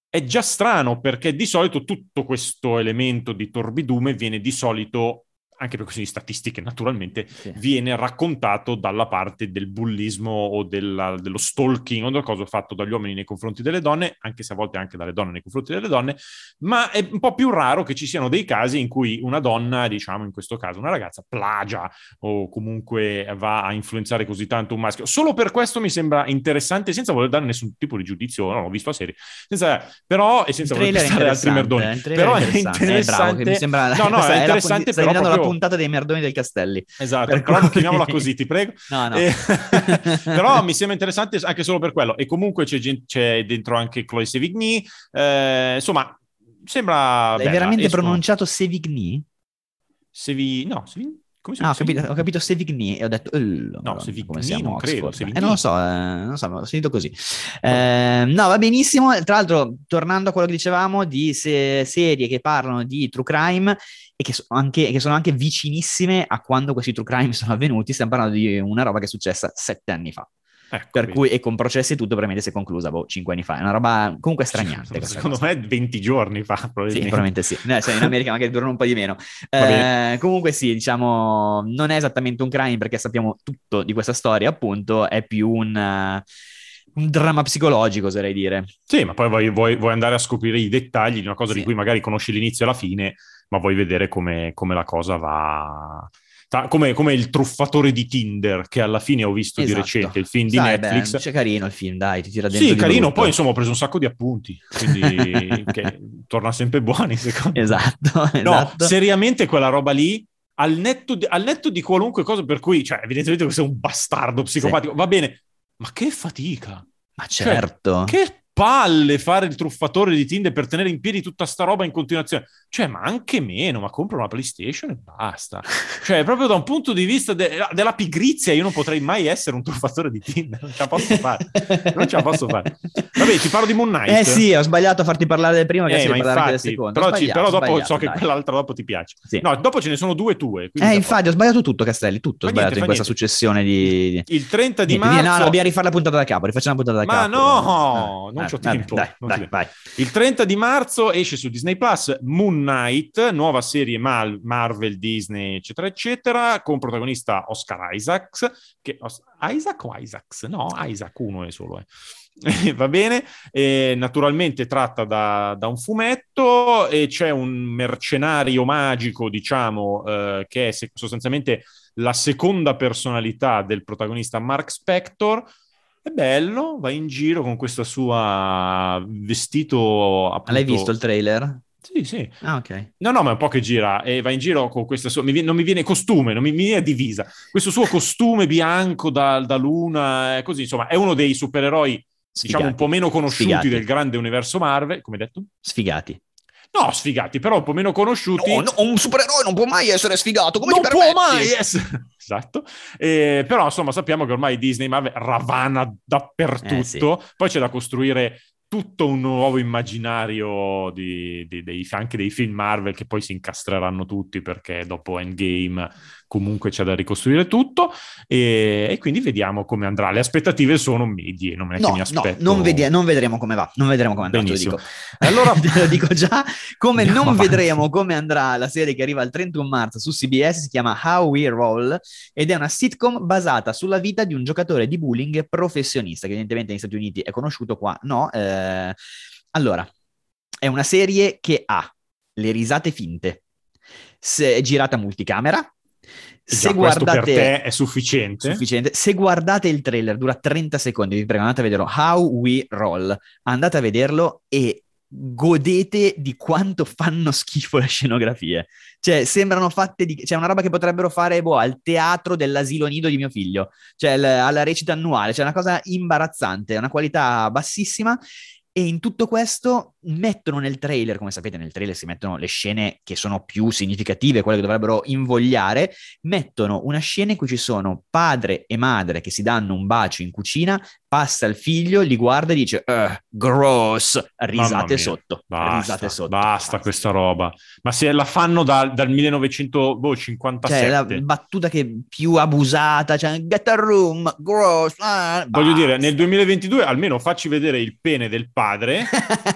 è già strano perché di solito tutto questo elemento di torbidume viene di solito anche per questioni statistiche naturalmente, sì. viene raccontato dalla parte del bullismo o della, dello stalking o della cosa fatto dagli uomini nei confronti delle donne, anche se a volte anche dalle donne nei confronti delle donne, ma è un po' più raro che ci siano dei casi in cui una donna, diciamo in questo caso una ragazza, plagia o comunque va a influenzare così tanto un maschio. Solo per questo mi sembra interessante, senza voler dare nessun tipo di giudizio, no, ho visto la serie, senza, però e senza voler pestare altri merdoni. Però è interessante. È bravo, mi sembra, no, no, è interessante, la, però proprio puntata dei merdoni del Castelli. Esatto, per però cui... chiamiamola così, ti prego. No, no. E... però mi sembra interessante anche solo per quello. E comunque c'è, c'è dentro anche Chloe Sevigny. Eh, insomma, sembra... Hai veramente escono... pronunciato Sevigny? Sevi... No, Sevigny. Come ah, ho capito, ho capito Sevigny e ho detto, no, Sevigny non credo. Eh, non lo so, eh, non so, l'ho sentito così. Eh, no, va benissimo. Tra l'altro, tornando a quello che dicevamo di se- serie che parlano di true crime e che, so anche, che, sono anche vicinissime a quando questi true crime sono avvenuti, stiamo parlando di una roba che è successa sette anni fa. Ecco, per cui, e con processi e tutto, probabilmente si è conclusa boh, 5 anni fa. È una roba comunque straniante. Secondo me 20 giorni fa, probabilmente. Sì, probabilmente sì. No, cioè in America magari durano un po' di meno. Eh, comunque sì, diciamo, non è esattamente un crime perché sappiamo tutto di questa storia, appunto, è più un... un dramma psicologico, oserei dire. Sì, ma poi vuoi, vuoi, vuoi, andare a scoprire i dettagli di una cosa Sì. di cui magari conosci l'inizio e la fine, ma vuoi vedere come, come la cosa va. Ta- Come, come il truffatore di Tinder, che alla fine ho visto di Esatto. recente, il film di Dai, beh, Netflix. c'è carino il film, dai, ti tira dentro Sì, di carino, brutto. poi insomma ho preso un sacco di appunti, quindi che torna sempre buoni secondo me. Esatto, No, esatto. seriamente quella roba lì, al netto, di, al netto di qualunque cosa per cui, cioè, evidentemente questo è un bastardo psicopatico, va bene, ma che fatica, Ma certo. che palle fare il truffatore di Tinder per tenere in piedi tutta sta roba in continuazione. Cioè, ma anche meno, ma compro una PlayStation e basta. Cioè, proprio da un punto di vista de- della pigrizia, io non potrei mai essere un truffatore di Tinder, non ce la posso fare. Non ce la posso fare. Vabbè, ti parlo di Moon Knight. Eh sì, ho sbagliato a farti parlare del primo, Eh, ma infatti, secondo. però, ci- però dopo so che dai. quell'altra dopo ti piace. Sì. No, dopo ce ne sono due tue. Eh, da infatti, ho sbagliato tutto, Castelli, tutto ho Ma sbagliato in questa niente. successione di... Il 30 di Niente, marzo. No, no, dobbiamo rifare la puntata da capo, rifacciamo la puntata da Ma capo. no, Eh, non eh, c'ho vabbè, tempo, Dai, dai, c'ho vai. Il 30 di marzo esce su Disney Plus Moon Knight, nuova serie Mal- Marvel, Disney, eccetera, eccetera, con protagonista Oscar Isaacs. Che, Os- Isaac o Isaacs? No, Isaac uno è solo. eh. Va bene, E naturalmente tratta da, da un fumetto e c'è un mercenario magico, diciamo, eh, che è se- sostanzialmente la seconda personalità del protagonista Mark Spector. È bello, va in giro con questa sua vestito appunto... L'hai visto il trailer? Sì, sì. Ah, ok. No, no, ma è un po' che gira e va in giro con questa sua... mi non mi viene costume, non mi, mi viene divisa. Questo suo costume bianco da, da luna, eh, così, insomma, è uno dei supereroi, diciamo, un po' meno conosciuti Sfigati. del grande universo Marvel, come detto? Sfigati. No, sfigati, però un po' meno conosciuti. un supereroe non può mai essere sfigato. non può mai essere esatto Eh, però insomma sappiamo che ormai Disney Marvel ravana dappertutto Eh, sì. poi c'è da costruire tutto un nuovo immaginario di, di- dei, anche dei film Marvel che poi si incastreranno tutti perché dopo Endgame comunque c'è da ricostruire tutto e, e quindi vediamo come andrà le aspettative sono medie non è che No, mi no, aspetto non, vedi- non vedremo come va, non vedremo come andrà, Benissimo. Allora- te lo dico già, come Andiamo non avanti. vedremo come andrà la serie che arriva il 31 marzo su CBS, si chiama How We Roll ed è una sitcom basata sulla vita di un giocatore di bowling professionista, che evidentemente negli Stati Uniti è conosciuto, qua no. Eh, allora, è una serie che ha le risate finte, è girata multicamera, se già questo per guardate... te è sufficiente Sufficiente. Se guardate il trailer, dura 30 secondi, vi prego, andate a vederlo. How We Roll. Andate a vederlo e godete di quanto fanno schifo le scenografie. Cioè, sembrano fatte di... C'è una roba che potrebbero fare, boh, al teatro dell'asilo nido di mio figlio. Cioè, l- alla recita annuale. Cioè, una cosa imbarazzante, una qualità bassissima. E in tutto questo mettono nel trailer, come sapete nel trailer si mettono le scene che sono più significative, quelle che dovrebbero invogliare, mettono una scena in cui ci sono padre e madre che si danno un bacio in cucina, passa il figlio, li guarda e dice "Ugh, gross, risate sotto, Basta, risate sotto. basta questa roba. Ma se la fanno da- dal boh, 1957, Cioè, la battuta che più abusata, cioè get a room, gross. ah, voglio basta. dire, nel 2022 almeno facci vedere il pene del padre,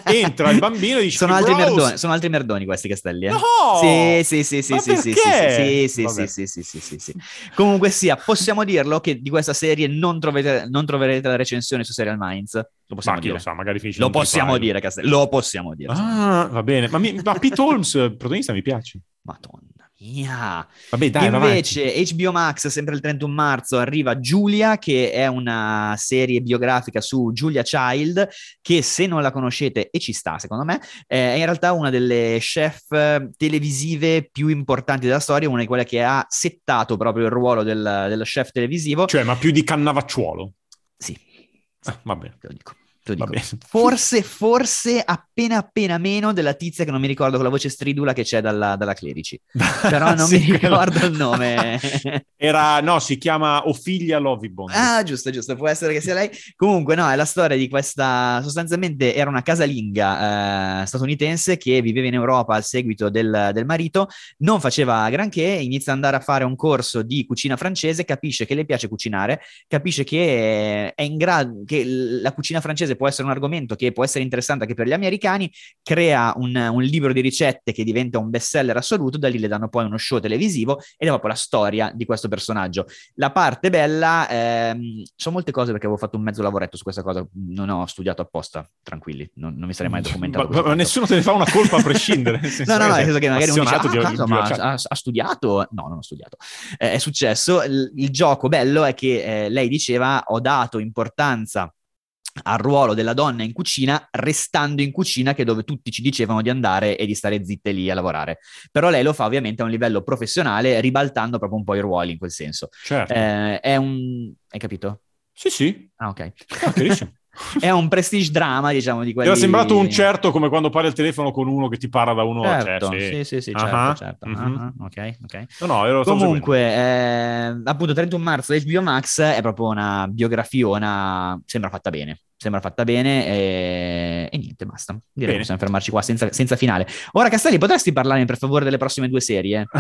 entra il bambino e dice sono altri, merdoni, sono altri merdoni questi castelli, eh? No! Sì, sì, sì, sì, sì, sì, sì, sì, sì, sì, sì, sì, sì, sì. Comunque sia, possiamo dirlo che di questa serie non, trovete- non troverete la recensione su Serial Minds. Lo possiamo Ma dire. lo sa, magari finisce Lo possiamo dire, Castelli. Lo possiamo dire. Ah, va bene. Ma, mi- ma Pete Holmes, protagonista, mi piace. Madonna mia. Vabbè, dai, va avanti. Invece HBO Max, sempre il 31 marzo, arriva Giulia, che è una serie biografica su Julia Child, che se non la conoscete, e ci sta secondo me, eh, è in realtà una delle chef eh, televisive più importanti della storia, una di quelle che ha settato proprio il ruolo del, dello chef televisivo. Cioè, ma più di Cannavacciuolo. Sì, Va bene. te lo dico. Forse, forse appena appena meno della tizia che non mi ricordo con la voce stridula che c'è dalla, dalla Clerici. Però non Sì, mi quello- ricordo il nome. Era, no, si chiama Ophelia Lovibond. Ah, giusto, giusto, può essere che sia lei. Comunque, no, è la storia di questa. Sostanzialmente era una casalinga eh, statunitense che viveva in Europa al seguito del, del marito, non faceva granché, inizia ad andare a fare un corso di cucina francese, capisce che le piace cucinare, capisce che è in grado, che la cucina francese può essere un argomento che può essere interessante anche per gli americani, crea un, un libro di ricette che diventa un bestseller assoluto, da lì le danno poi uno show televisivo ed è proprio la storia di questo personaggio. La parte bella, ehm, sono molte cose perché avevo fatto un mezzo lavoretto su questa cosa, non ho studiato apposta, tranquilli, non, non mi sarei mai documentato. ma, ma nessuno te ne fa una colpa a prescindere. no, no, no, nel senso che magari uno dice, ah, di, cazzo, di, ma di, ha, ha, studiato? No, non ho studiato. Eh, è successo, il, il, gioco bello è che eh, lei diceva ho dato importanza al ruolo della donna in cucina, restando in cucina, che è dove tutti ci dicevano di andare e di stare zitte lì a lavorare. Però lei lo fa ovviamente a un livello professionale, ribaltando proprio un po' i ruoli in quel senso. Certo. Eh, è un... Hai capito? Sì, sì. Ah, ok. Ah, è un prestige drama, diciamo, di quelli... Ti era sembrato un certo come quando parli al telefono con uno che ti parla da uno... Certo, cioè, sì, sì, sì, sì uh-huh. certo. Uh-huh. Ok, ok. No, no, ero Comunque, eh, appunto, 31 marzo HBO Max è proprio una biografiona, sembra fatta bene sembra fatta bene e, e niente, basta. Direi che possiamo fermarci qua senza, senza, finale. Ora, Castelli, potresti parlarmi per favore delle prossime due serie?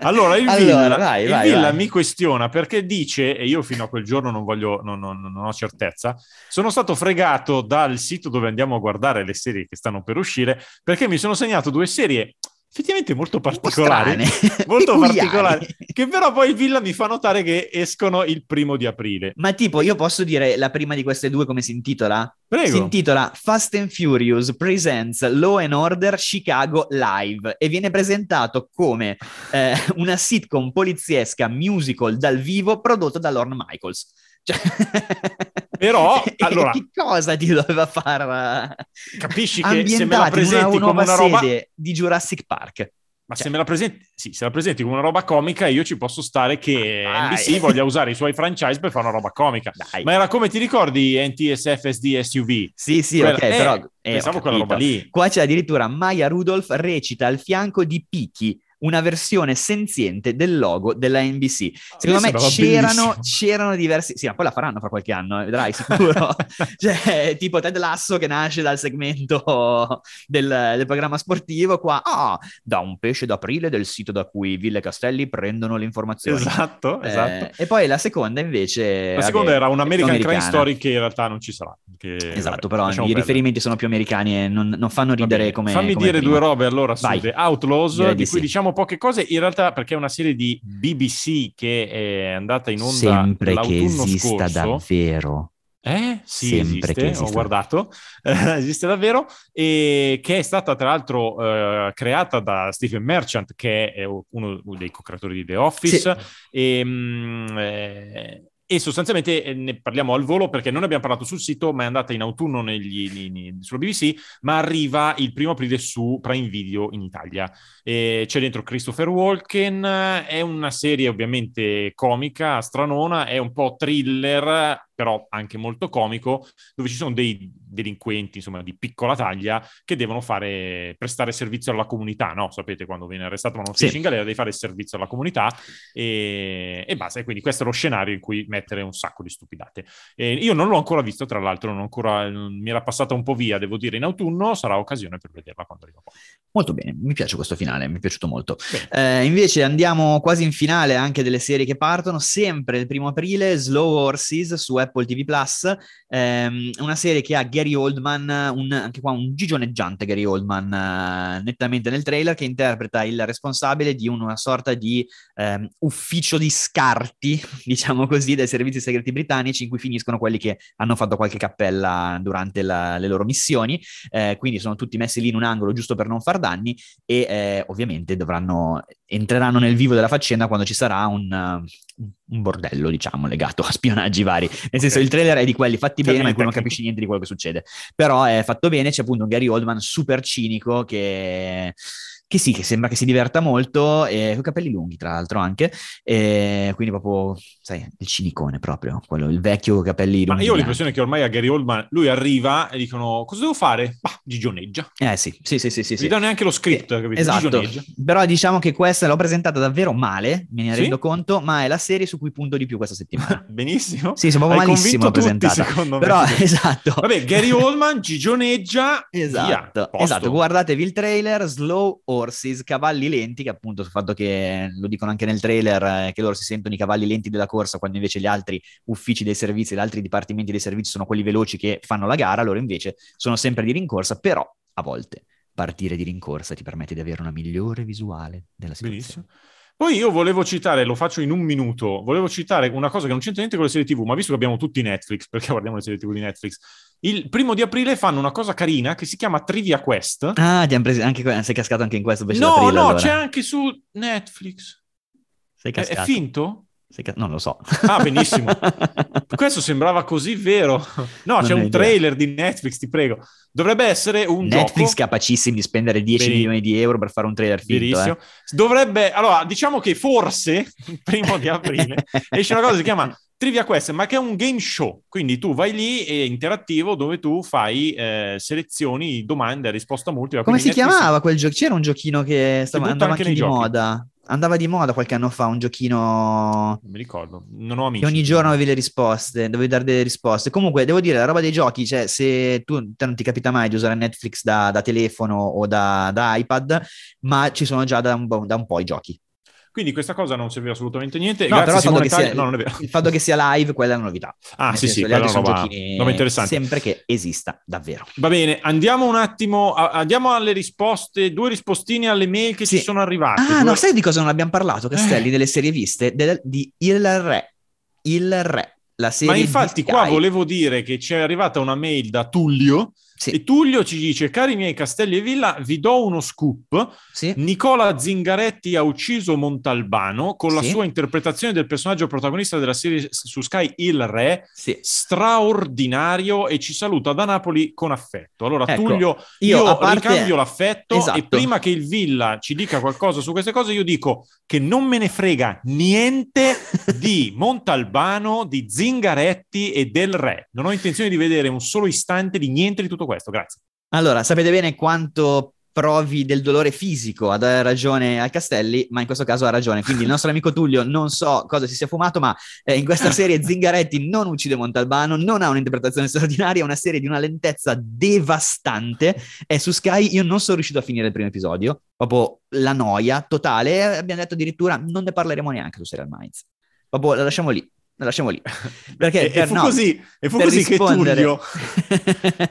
allora, il allora, Villa, vai, il vai, Villa vai. mi questiona perché dice, e io fino a quel giorno non, voglio, non, non, non ho certezza, sono stato fregato dal sito dove andiamo a guardare le serie che stanno per uscire perché mi sono segnato due serie effettivamente molto particolari, molto particolari, che però poi il Villa mi fa notare che escono il primo di aprile. Ma tipo, io posso dire la prima di queste due come si intitola? Prego. Si intitola Fast and Furious Presents Law and Order Chicago Live e viene presentato come eh, una sitcom poliziesca musical dal vivo prodotto da Lorne Michaels. Cioè... Però, allora... che cosa ti doveva far... Capisci che se me la presenti una, come una roba... di Jurassic Park. Ma Cioè. se me la presenti, sì, se la presenti come una roba comica, io ci posso stare che Ah, NBC dai. voglia usare i suoi franchise per fare una roba comica. Dai. Ma era come ti ricordi NTSF SD SUV? Sì, sì, Quella- ok, eh, però... eh, pensavo quella roba lì. Qua c'è addirittura Maya Rudolph recita al fianco di Piki, una versione senziente del logo della NBC. Secondo me c'erano, c'erano diversi... Sì, ma poi la faranno fra qualche anno, eh, vedrai, sicuro. cioè, tipo Ted Lasso che nasce dal segmento del, del programma sportivo, qua, ah, da un pesce d'aprile del sito da cui Ville Castelli prendono le informazioni. Esatto, Eh, esatto. e poi la seconda invece... La seconda vabbè, era un American Crime. Story che in realtà non ci sarà. che, Esatto, vabbè, però i perdere. riferimenti sono più americani e non, non fanno ridere come Fammi come dire prima. due robe allora Vai. The Outlaws, Direi di, di cui sì. diciamo poche cose, in realtà perché è una serie di BBC che è andata in onda Sempre che esista scorso. davvero. Eh? Sì, Sempre esiste, che esista. ho guardato, Eh, esiste davvero, e che è stata tra l'altro eh, creata da Stephen Merchant, che è uno dei co-creatori di The Office, e, mm, eh, e sostanzialmente eh, ne parliamo al volo perché non abbiamo parlato sul sito, ma è andata in autunno negli, nei- sulla BBC, ma arriva il primo aprile su Prime Video in Italia. E c'è dentro Christopher Walken, è una serie ovviamente comica, stranona, è un po' thriller, però anche molto comico, dove ci sono dei delinquenti, insomma, di piccola taglia, che devono fare, prestare servizio alla comunità, no? Sapete, quando viene arrestato ma non Sì. finisce in galera, devi fare servizio alla comunità e, e basta. E quindi questo è lo scenario in cui mettere un sacco di stupidate. E io non l'ho ancora visto, tra l'altro, non ho ancora, mi era passata un po' via, devo dire, in autunno, sarà occasione per vederla quando arriva poi. Molto bene, mi piace questo finale, mi è piaciuto molto. Eh, invece andiamo quasi in finale anche delle serie che partono, sempre il primo aprile, Slow Horses su Apple TV Plus, ehm, una serie che ha Gary Oldman, un- anche qua un gigioneggiante Gary Oldman, eh, nettamente nel trailer, che interpreta il responsabile di una sorta di ehm, ufficio di scarti, diciamo così, dai servizi segreti britannici in cui finiscono quelli che hanno fatto qualche cappella durante la- le loro missioni, eh, quindi sono tutti messi lì in un angolo giusto per non far danni e eh, ovviamente dovranno, entreranno nel vivo della faccenda quando ci sarà un, un bordello, diciamo, legato a spionaggi vari. Nel senso, Ok. il trailer è di quelli fatti bene, ma in cui non capisci niente di quello che succede. Però è fatto bene, c'è appunto un Gary Oldman super cinico che... Che sì, che sembra che si diverta molto, e con i capelli lunghi tra l'altro anche, e quindi proprio, sai, il cinicone proprio, quello, il vecchio capelli Ma lunghi. io ho l'impressione che ormai a Gary Oldman lui arriva e dicono cosa devo fare? Bah, gigioneggia. Eh sì, sì, sì, sì, sì. Gli sì. dà neanche lo script, Sì, capito? Esatto, però diciamo che questa l'ho presentata davvero male, me ne Sì? rendo conto, ma è la serie su cui punto di più questa settimana. Benissimo. Sì, sono proprio Hai malissimo convinto tutti, presentata. secondo me. Però esatto. Vabbè, Gary Oldman, gigioneggia, via, Esatto, posto. esatto, guardatevi il trailer Slow horses, cavalli lenti, che appunto sul fatto che lo dicono anche nel trailer, eh, che loro si sentono i cavalli lenti della corsa, quando invece gli altri uffici dei servizi, gli altri dipartimenti dei servizi sono quelli veloci che fanno la gara, loro invece sono sempre di rincorsa, però a volte partire di rincorsa ti permette di avere una migliore visuale della situazione. Benissimo. Poi io volevo citare, lo faccio in un minuto, volevo citare una cosa che non c'entra niente con le serie TV, ma visto che abbiamo tutti Netflix, perché guardiamo le serie TV di Netflix, il primo di aprile fanno una cosa carina che si chiama Trivia Quest. Ah, ti hanno preso anche sei cascato anche in questo invece no, no, allora. c'è anche su Netflix. Sei È, è cascato. finto? Ca- non lo so. Ah, benissimo. Questo sembrava così vero. No, Non c'è un idea. trailer di Netflix, ti prego. Dovrebbe essere un Netflix gioco. capacissimi di spendere 10 Veri- milioni di euro per fare un trailer finto. Eh. Dovrebbe, allora, diciamo che forse il primo di aprile esce una cosa che si chiama Trivia Quest, ma che è un game show. Quindi tu vai lì, è interattivo, dove tu fai eh, selezioni, domande, risposta multipla. Come si chiamava quel gioco? C'era un giochino che stava, andava anche anche di giochi. moda. Andava di moda qualche anno fa un giochino Non mi ricordo, non ho amici. che ogni giorno avevi le risposte, dovevi dare delle risposte. Comunque, devo dire, la roba dei giochi, cioè, se tu non ti capita mai di usare Netflix da, da telefono o da, da iPad, ma ci sono già da un, da un po' i giochi. Quindi questa cosa non serve assolutamente niente. No, Grazie però il fatto, sia, No, il fatto che sia live, quella è la novità. Ah, Nel sì, senso, sì, quella sono una roba, giochini roba interessante. sempre che esista davvero. Va bene, andiamo un attimo, a- andiamo alle risposte, due rispostine alle mail che Sì. ci sono arrivate. Ah, Due- no, sai di cosa non abbiamo parlato, Castelli, Eh. delle serie viste? Del- di Il Re. Il Re, la serie Ma infatti qua volevo dire che ci è arrivata una mail da Tullio Sì, e Tullio ci dice, cari miei Castelli e Villa, vi do uno scoop. sì. Nicola Zingaretti ha ucciso Montalbano con la Sì. sua interpretazione del personaggio protagonista della serie su Sky Il Re, straordinario e ci saluta da Napoli con affetto. Allora Ecco, Tullio, io io, parte- ricambio l'affetto Esatto. e prima che il Villa ci dica qualcosa su queste cose io dico che non me ne frega niente di Montalbano, di Zingaretti e del Re. Non ho intenzione di vedere un solo istante di niente di tutto questo. Grazie. Allora, sapete bene quanto provi del dolore fisico a dare ragione al Castelli, ma in questo caso ha ragione. Quindi il nostro amico Tullio non so cosa si sia fumato, ma eh, in questa serie Zingaretti non uccide Montalbano, non ha un'interpretazione straordinaria, è una serie di una lentezza devastante. È su Sky, io non sono riuscito a finire il primo episodio, proprio la noia totale. e Abbiamo detto addirittura non ne parleremo neanche su Serial Minds. Proprio la lasciamo lì. La lasciamo lì. Perché e, per- fu no, così, e fu così rispondere- che Tullio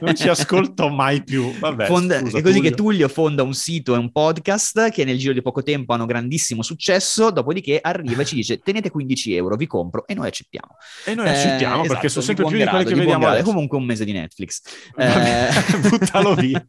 non ci ascoltò mai più. Vabbè, Fonda- scusa, è così Tullio. che Tullio fonda un sito e un podcast che nel giro di poco tempo hanno grandissimo successo, dopodiché arriva e ci dice tenete 15 euro, vi compro e noi accettiamo. E noi accettiamo Eh, perché esatto, sono sempre più di quelli grado, che buon vediamo grado. adesso. Comunque un mese di Netflix. Vabbè, Eh, buttalo via.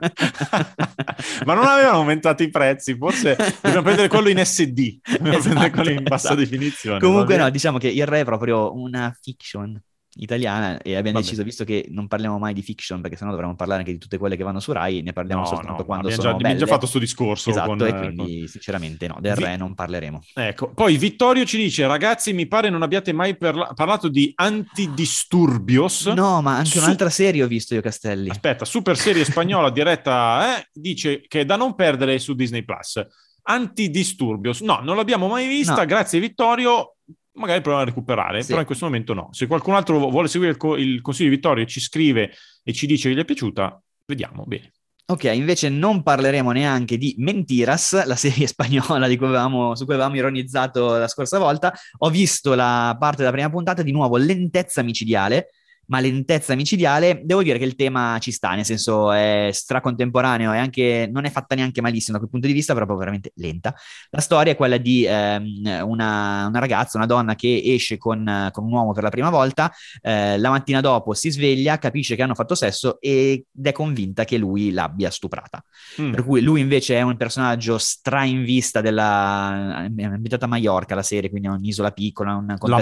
Ma non avevano aumentato i prezzi, forse dobbiamo prendere quello in SD, dobbiamo Esatto, prendere quello in bassa esatto. definizione. Comunque no, diciamo che il re è proprio una fiction italiana e abbiamo Vabbè. deciso, visto che non parliamo mai di fiction, perché sennò dovremmo parlare anche di tutte quelle che vanno su Rai, ne parliamo No, soltanto no, quando abbiamo sono già, abbiamo già belle. fatto questo discorso. Esatto, con, e eh, quindi sinceramente no, del Vi- re non parleremo. con- Ecco, poi Vittorio ci dice, ragazzi, mi pare non abbiate mai parla- parlato di antidisturbios. No, ma anche Su- un'altra serie ho visto io, Castelli. Aspetta, super serie spagnola diretta, eh, dice che è da non perdere su Disney Plus. Antidisturbios. No, non l'abbiamo mai vista, No. grazie Vittorio. Magari proviamo a recuperare, Sì. però in questo momento no. Se qualcun altro vuole seguire il, co- il consiglio di Vittorio e ci scrive e ci dice che gli è piaciuta, vediamo bene. Ok, invece non parleremo neanche di Mentiras, la serie spagnola di cui avevamo, su cui avevamo ironizzato la scorsa volta. Ho visto la parte della prima puntata, di nuovo lentezza micidiale, ma lentezza micidiale, devo dire che il tema ci sta, nel senso è stracontemporaneo e anche non è fatta neanche malissimo da quel punto di vista, però proprio veramente lenta. La storia è quella di ehm, una, una ragazza, una donna che esce con, con un uomo per la prima volta, eh, la mattina dopo si sveglia, capisce che hanno fatto sesso ed è convinta che lui l'abbia stuprata. Mm. Per cui lui invece è un personaggio stra in vista della... è ambientata a Mallorca la serie, quindi è un'isola piccola. Un La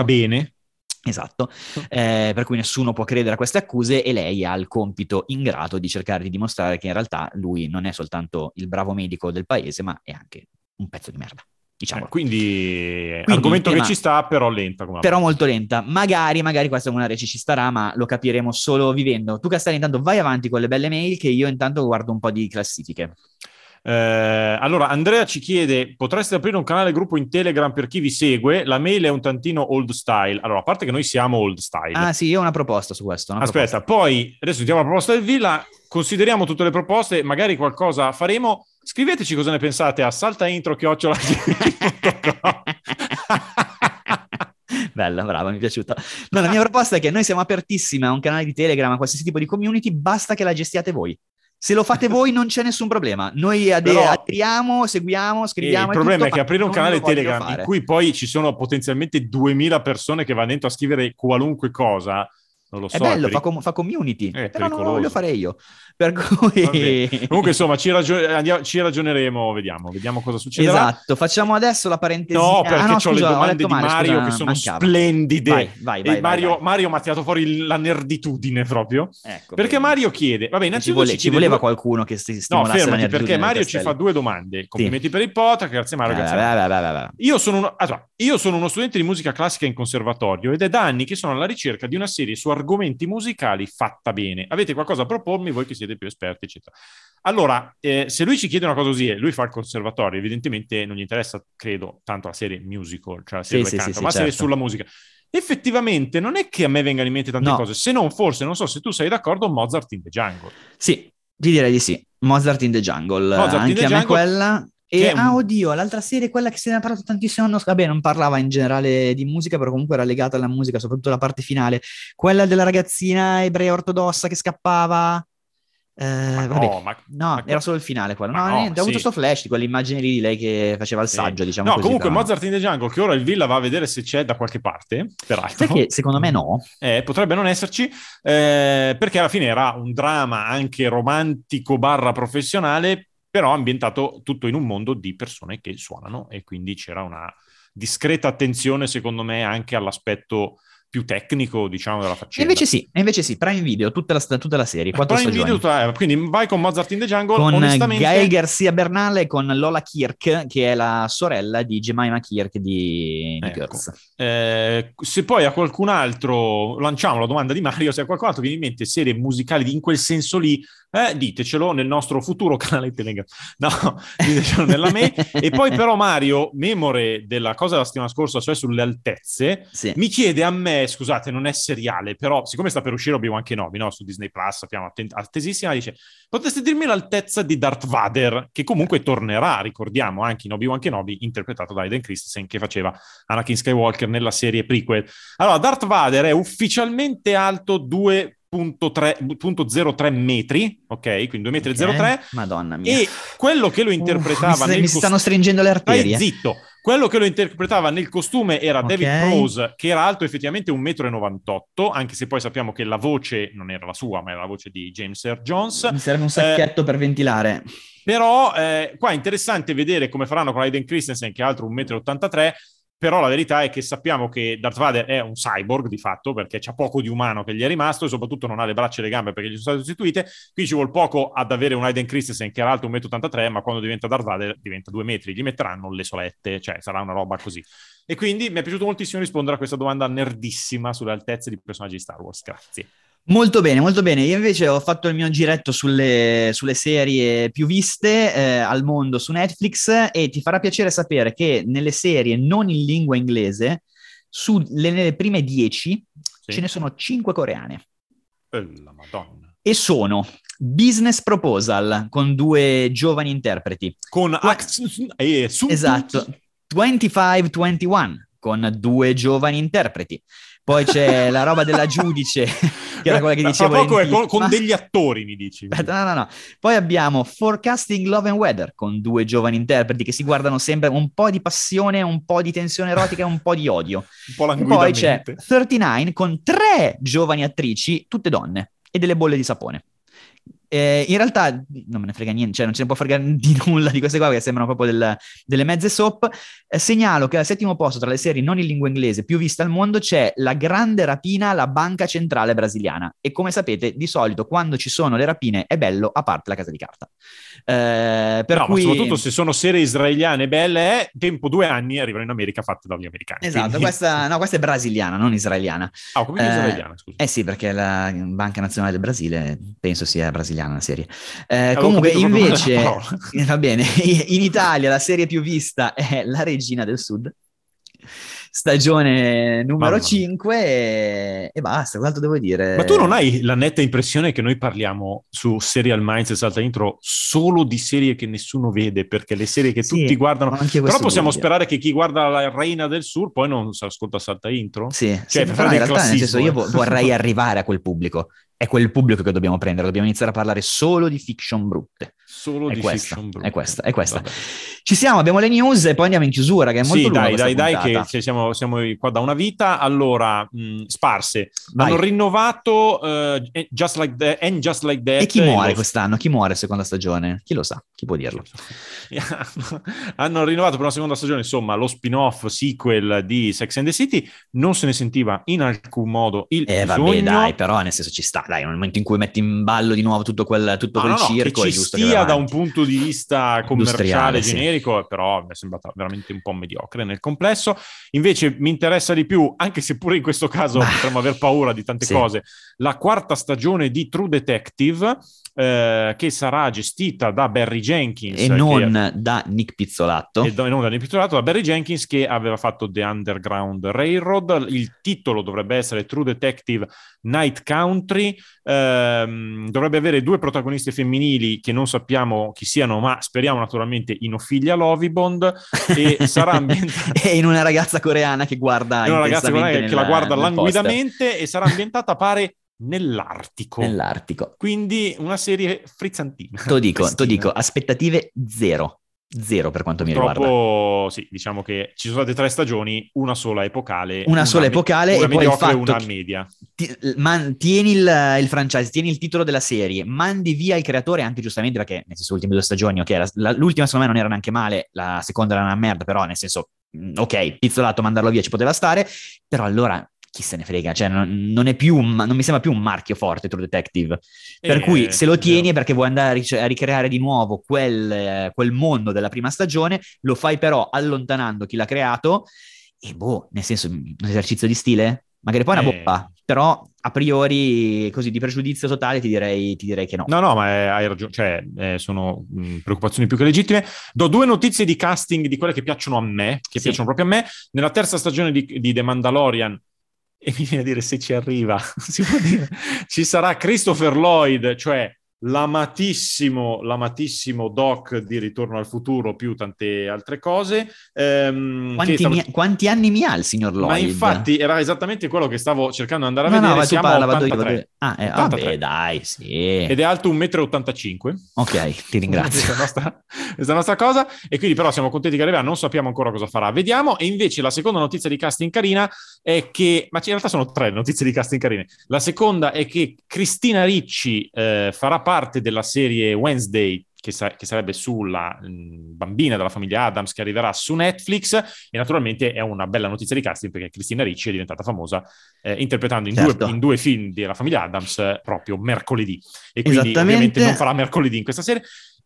piccolo. bene. Esatto, eh, per cui nessuno può credere a queste accuse e lei ha il compito ingrato di cercare di dimostrare che in realtà lui non è soltanto il bravo medico del paese, ma è anche un pezzo di merda, diciamo. Eh, quindi, Quindi argomento il che tema- ci sta, però lenta. Però molto lenta. Magari, magari questa è una reci ci starà, ma lo capiremo solo vivendo. Tu, Castelli, intanto vai avanti con le belle mail che io intanto guardo un po' di classifiche. Eh, allora, Andrea ci chiede: potreste aprire un canale gruppo in Telegram per chi vi segue? La mail è un tantino old style. Allora, a parte che noi siamo old style. Ah sì, io ho una proposta su questo. Aspetta, proposta. poi adesso sentiamo la proposta del Villa. Consideriamo tutte le proposte, magari qualcosa faremo. Scriveteci cosa ne pensate a saltaintro chiocciola Bella, brava, mi è piaciuta. No, la mia proposta è che noi siamo apertissimi a un canale di Telegram, a qualsiasi tipo di community, basta che la gestiate voi. Se lo fate voi non c'è nessun problema. Noi ade- Però- aderiamo, seguiamo, scriviamo. il problema tutto, è che aprire un canale Telegram in cui poi ci sono potenzialmente 2000 persone che vanno dentro a scrivere qualunque cosa, non lo so. È bello, peri- fa, com- fa community, È però non lo voglio fare io. Per cui... Comunque, insomma, ci, ragio- andiamo- ci ragioneremo, vediamo, vediamo cosa succederà. Esatto, facciamo adesso la parentesi. No, perché ah, no, ho scusa, le ho domande letto di male, Mario scusa, che sono mancava. splendide. Vai, vai, vai, Mario. Mario mi ha tirato fuori la nerditudine proprio. Ecco, Perché bene. Mario chiede, vabbè, ci, innanzitutto vole- ci ci chiede voleva due- qualcuno che No, stimolasse la fermati, perché Mario ci fa due domande. Complimenti per il podcast, grazie Mario, Eh, grazie vai, Mario. Io sono, uno, allora, io sono uno studente di musica classica in conservatorio ed è da anni che sono alla ricerca di una serie su argomenti musicali fatta bene. Avete qualcosa da propormi, voi che siete più esperti, eccetera. Allora, eh, se lui ci chiede una cosa così e lui fa il conservatorio, evidentemente non gli interessa, credo, tanto la serie musical, cioè la serie Sì, sì, canta, sì, ma sì, certo. sulla musica. Effettivamente non è che a me vengano in mente tante No. cose, se non forse, non so se tu sei d'accordo, Mozart in the Jungle. Sì, ti direi di sì. Mozart in the Jungle, Mozart anche the a me Jungle, quella. E, è un- ah, oddio, l'altra serie, quella che se ne ha parlato tantissimo anno Vabbè, non parlava in generale di musica, però comunque era legata alla musica, soprattutto la parte finale. Quella della ragazzina ebrea ortodossa che scappava. Eh, Ma vabbè. no, ma No, ma- era solo il finale quello. No, no, niente, ho avuto sì. sto flash di quell'immagine lì di lei che faceva il Sì. saggio, diciamo No, così. comunque però- Mozart in the Jungle, che ora il Villa va a vedere se c'è da qualche parte, peraltro. Che secondo me no. Eh, potrebbe non esserci, eh, perché alla fine era un dramma anche romantico barra professionale, però ambientato tutto in un mondo di persone che suonano e quindi c'era una discreta attenzione, secondo me, anche all'aspetto più tecnico, diciamo, della E faccenda. invece sì, invece sì, Prime Video, tutta la, tutta la serie, quattro Prime stagioni. Video, eh, quindi vai con Mozart in the Jungle, con onestamente... Gael Garcia Bernal e con Lola Kirk, che è la sorella di Jemima Kirk di, di Ecco. Eh, se poi a qualcun altro lanciamo la domanda di Mario, se a qualcun altro viene in mente serie musicali in quel senso lì, eh, ditecelo nel nostro futuro canale Telegram. No, ditecelo nella mail. E poi però Mario, memore della cosa della settimana scorsa, cioè sulle altezze, Sì. mi chiede a me, scusate, non è seriale, però siccome sta per uscire Obi-Wan Kenobi, no? Su Disney Plus, sappiamo, atten- attesissima, dice, potreste dirmi l'altezza di Darth Vader, che comunque tornerà, ricordiamo, anche in Obi-Wan Kenobi, interpretato da Aiden Christensen, che faceva Anakin Skywalker nella serie prequel. Allora, Darth Vader è ufficialmente alto 2.03 metri, ok? Quindi 2,03 metri. Madonna mia. E quello che lo interpretava mi, nel mi stanno stringendo le arterie. zitto. Quello che lo interpretava nel costume era Ok. David Prose, che era alto effettivamente 1,98 m, anche se poi sappiamo che la voce non era la sua, ma era la voce di James Earl Jones. Mi serve un sacchetto per ventilare. Però eh, qua è interessante vedere come faranno con Aiden Christensen, che è altro 1,83 m, però la verità è che sappiamo che Darth Vader è un cyborg di fatto, perché c'ha poco di umano che gli è rimasto e soprattutto non ha le braccia e le gambe perché gli sono state sostituite. Qui ci vuole poco ad avere un Aiden Christensen che era alto 1,83 m, ma quando diventa Darth Vader diventa 2 metri. Gli metteranno le solette, cioè sarà una roba così. E quindi mi è piaciuto moltissimo rispondere a questa domanda nerdissima sulle altezze di personaggi di Star Wars. Grazie. Molto bene, molto bene. Io invece ho fatto il mio giretto sulle, sulle serie più viste eh, al mondo su Netflix e ti farà piacere sapere che nelle serie non in lingua inglese, su, le, nelle prime 10 Sì. ce ne sono 5 coreane. Eh, la madonna. E sono Business Proposal con due giovani interpreti. Con Qua- eh, Esatto. 2521 con due giovani interpreti. Poi c'è la roba della giudice, che era quella che dicevo. poco è con, con Ma- degli attori, mi dici. Aspetta, no, no, no. Poi abbiamo Forecasting Love and Weather con due giovani interpreti che si guardano sempre un po' di passione, un po' di tensione erotica e un po' di odio. Un po' E poi c'è languidamente. 39 con tre giovani attrici, tutte donne, e delle bolle di sapone. Eh, in realtà non me ne frega niente, cioè non ce ne può fregare di nulla di queste qua che sembrano proprio del- delle mezze soap. Eh, segnalo che al settimo posto tra le serie non in lingua inglese più viste al mondo c'è La grande rapina alla banca centrale brasiliana. E come sapete, di solito quando ci sono le rapine è bello, a parte la casa di carta. Eh, no, cui... ma soprattutto se sono serie israeliane belle, è tempo due anni arrivano in America fatte dagli americani. Esatto, Quindi- questa, no, questa è brasiliana, non israeliana. Ah, come Eh, israeliana, scusa. Eh sì, perché la Banca Nazionale del Brasile penso sia brasiliana la serie. Eh, comunque, invece, va bene, in Italia la serie più vista è La Regina del Sud. stagione numero Mamma mia. 5 e, e basta, quanto devo dire? Ma tu non hai la netta impressione che noi parliamo su Serial Minds e Salta Intro solo di serie che nessuno vede, perché le serie che Sì, tutti guardano... Però possiamo dubbio. sperare che chi guarda la Reina del Sur poi non si ascolta Salta Intro? Sì, sì, Cioè, però fare in realtà nel senso io vo- vorrei arrivare a quel pubblico. È quel pubblico che dobbiamo prendere, dobbiamo iniziare a parlare solo di fiction brutte. Solo È di questa, brutte. è questa, è questa. Vabbè. Ci siamo, abbiamo le news e poi andiamo in chiusura, che è molto Sì, lunga dai, questa dai, dai, che puntata. siamo, siamo qua da una vita. Allora, mh, sparse. Vai. Hanno rinnovato eh, Just Like That, and Just Like That. E chi muore lo- quest'anno? Chi muore seconda stagione? Chi lo sa? Chi può dirlo? Hanno rinnovato per una seconda stagione, insomma, lo spin-off sequel di Sex and the City. Non se ne sentiva in alcun modo il Eh vabbè bisogno. dai, però nel senso ci sta, dai, nel momento in cui metti in ballo di nuovo tutto quel, tutto No, quel no, circo è giusto che vada da un punto di vista commerciale Industriale, sì. generico, però mi è sembrata veramente un po' mediocre nel complesso. Invece mi interessa di più, anche se pure in questo caso potremmo aver paura di tante Sì. cose, la quarta stagione di True Detective, eh, che sarà gestita da Barry Jenkins. E non da Nick Pizzolatto. e do- non da intitolato da Barry Jenkins che aveva fatto The Underground Railroad. Il titolo dovrebbe essere True Detective Night Country. Ehm, dovrebbe avere due protagoniste femminili che non sappiamo chi siano, ma speriamo naturalmente in Ophelia Lovibond. E sarà ambientata. e in una ragazza coreana che guarda È una ragazza intensamente che, che la guarda nel poster. languidamente e sarà ambientata, pare, nell'Artico. nell'Artico. Quindi una serie frizzantina. Te lo dico, Pristina. dico, aspettative zero. Zero per quanto mi riguarda. Purtroppo, sì, diciamo che ci sono state tre stagioni, una sola epocale. Una sola me- epocale una e poi il fatto una media. Ti- man- tieni il, il franchise, tieni il titolo della serie, mandi via il creatore anche giustamente perché nel senso le ultime due stagioni, ok, la- la- l'ultima secondo me non era neanche male, la seconda era una merda, però nel senso, mh, ok, pizzolato mandarlo via ci poteva stare, però allora chi se ne frega, cioè non, non è più, un non mi sembra più un marchio forte True Detective, per Eh, cui se lo tieni è perché vuoi andare a, ric- a ricreare di nuovo quel, eh, quel mondo della prima stagione, lo fai però allontanando chi l'ha creato e boh, nel senso, un esercizio di stile? Magari poi è una Eh. bomba, però a priori così di pregiudizio totale ti direi, ti direi che no. No, no, ma eh, hai ragione, cioè eh, sono mh, preoccupazioni più che legittime. Do due notizie di casting di quelle che piacciono a me, che Sì. piacciono proprio a me. Nella terza stagione di, di The Mandalorian, e mi viene a dire se ci arriva, si può dire, ci sarà Christopher Lloyd, cioè l'amatissimo, l'amatissimo Doc di Ritorno al futuro, più tante altre cose. ehm, Quanti, stavo- mi- quanti anni mi ha il signor Lloyd? Ma infatti era esattamente quello che stavo cercando di andare a no, no, vedere. tu Siamo parla, vado io, 83. vado io. Ah, eh, 83. vabbè, dai, sì. Ed è alto 1,85 m. Ok, ti ringrazio. questa, nostra, questa nostra cosa. E quindi, però, siamo contenti che arriverà. Non sappiamo ancora cosa farà. Vediamo. E invece, la seconda notizia di casting carina è che, ma in realtà sono tre notizie di casting carine. La seconda è che Cristina Ricci eh, farà parte della serie Wednesday. Che, sa- che sarebbe sulla mh, bambina della famiglia Adams che arriverà su Netflix e naturalmente è una bella notizia di casting perché Cristina Ricci è diventata famosa eh, interpretando in, Certo. due, in due film della famiglia Adams proprio mercoledì e quindi ovviamente non farà mercoledì in questa serie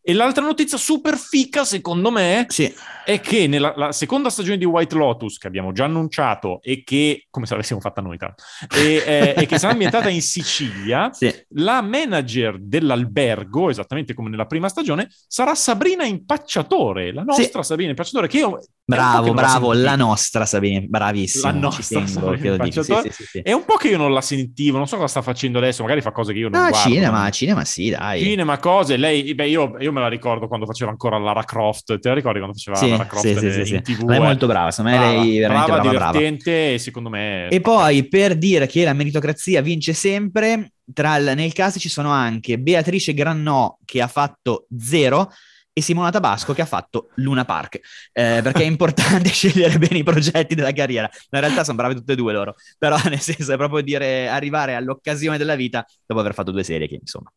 e l'altra notizia super fica, secondo me, Sì, è che nella la seconda stagione di White Lotus, che abbiamo già annunciato e che, come se l'avessimo fatta noi, tra e, eh, e che sarà ambientata in Sicilia, sì. la manager dell'albergo, esattamente come nella prima stagione, sarà Sabrina Impacciatore, la nostra Sabrina Impacciatore, che io... Bravo, la bravo, sentivo. la nostra Sabine, bravissimo. La nostra tengo dica. Sì, sì, sì. È un po' che io non la sentivo, non so cosa sta facendo adesso, magari fa cose che io non No, guardo. cinema, ma- cinema sì, dai. cinema, cose. Lei, beh, io, io me la ricordo quando faceva ancora Lara Croft. Te la ricordi quando faceva Sì, Lara Croft sì, sì, sì. TV? Lei è eh? molto brava, secondo me Brava, lei è veramente brava, brava. divertente e secondo me... E poi per dire che la meritocrazia vince sempre, tra nel cast ci sono anche Beatrice Grannò che ha fatto zero e Simona Tabasco che ha fatto Luna Park, Eh, perché è importante scegliere bene i progetti della carriera. In realtà sono brave tutte e due loro, però nel senso è proprio dire arrivare all'occasione della vita dopo aver fatto due serie che insomma...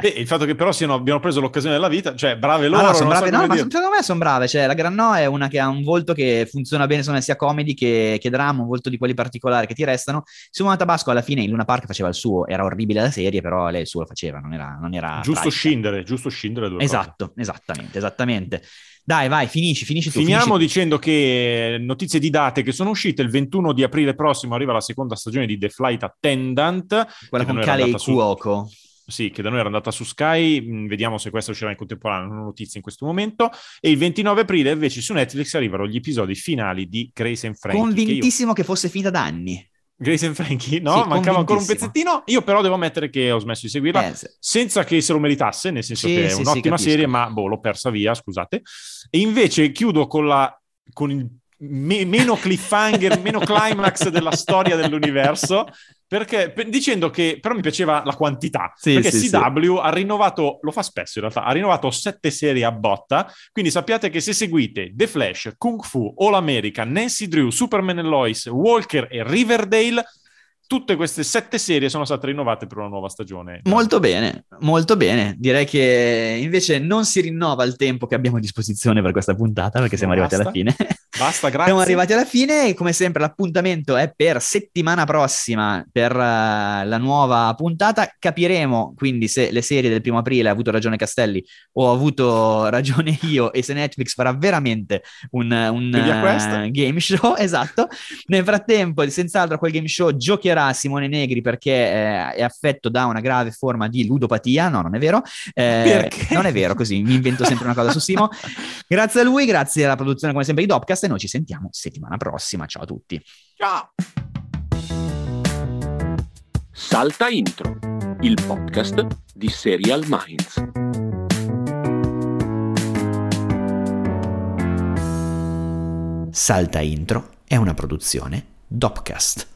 Eh. E il fatto che però siano, abbiano preso l'occasione della vita, cioè brave loro, Ah, no, sono non so brave, no, ma secondo me sono brave. Cioè, la Grannò è una che ha un volto che funziona bene, me, sia comedy che, che drama, un volto di quelli particolari che ti restano. Simona Tabasco alla fine in Luna Park faceva il suo, era orribile la serie, però lei il suo lo faceva, non era, non era Giusto tragica. scindere, giusto scindere due cose. Esatto, esattamente, esattamente. Dai, vai, finisci, finisci tu. Finiamo finisci dicendo che notizie di date che sono uscite il 21 di aprile prossimo arriva la seconda stagione di The Flight Attendant Quella con Kalei andata su- Cuoco. Sì, che da noi era andata su Sky, mh, vediamo se questa uscirà in contemporanea, non ho notizie in questo momento, e il 29 aprile invece su Netflix arrivano gli episodi finali di Grace and Frankie. Convintissimo che, io... che fosse finita da anni. Grace and Frankie, no? Sì, Mancava ancora un pezzettino. Io però devo ammettere che ho smesso di seguirla eh, sì. senza che se lo meritasse, nel senso sì, che è un'ottima serie, ma boh, l'ho persa via, scusate. E invece chiudo con, la, con il me, meno cliffhanger, meno climax della storia dell'universo, perché dicendo che però mi piaceva la quantità, sì, perché sì, CW sì. ha rinnovato, lo fa spesso in realtà, ha rinnovato sette serie a botta, quindi sappiate che se seguite The Flash, Kung Fu, All America, Nancy Drew, Superman e Lois, Walker e Riverdale tutte queste sette serie sono state rinnovate per una nuova stagione. Molto bene, molto bene. Direi che invece non si rinnova il tempo che abbiamo a disposizione per questa puntata perché siamo Basta. arrivati alla fine. Basta, grazie. Siamo arrivati alla fine e come sempre l'appuntamento è per settimana prossima per uh, la nuova puntata. Capiremo quindi se le serie del primo aprile ha avuto ragione Castelli o ho avuto ragione io e se Netflix farà veramente un, un uh, game show. Esatto. Nel frattempo, senz'altro quel game show giocherà giocherà Simone Negri perché eh, è affetto da una grave forma di ludopatia. No, non è vero. Eh, non è vero, così mi invento sempre una cosa su Simo. Grazie a lui, grazie alla produzione come sempre di Dopcast e noi ci sentiamo settimana prossima. Ciao a tutti. Ciao. Salta Intro, il podcast di Serial Minds. Salta Intro è una produzione Dopcast.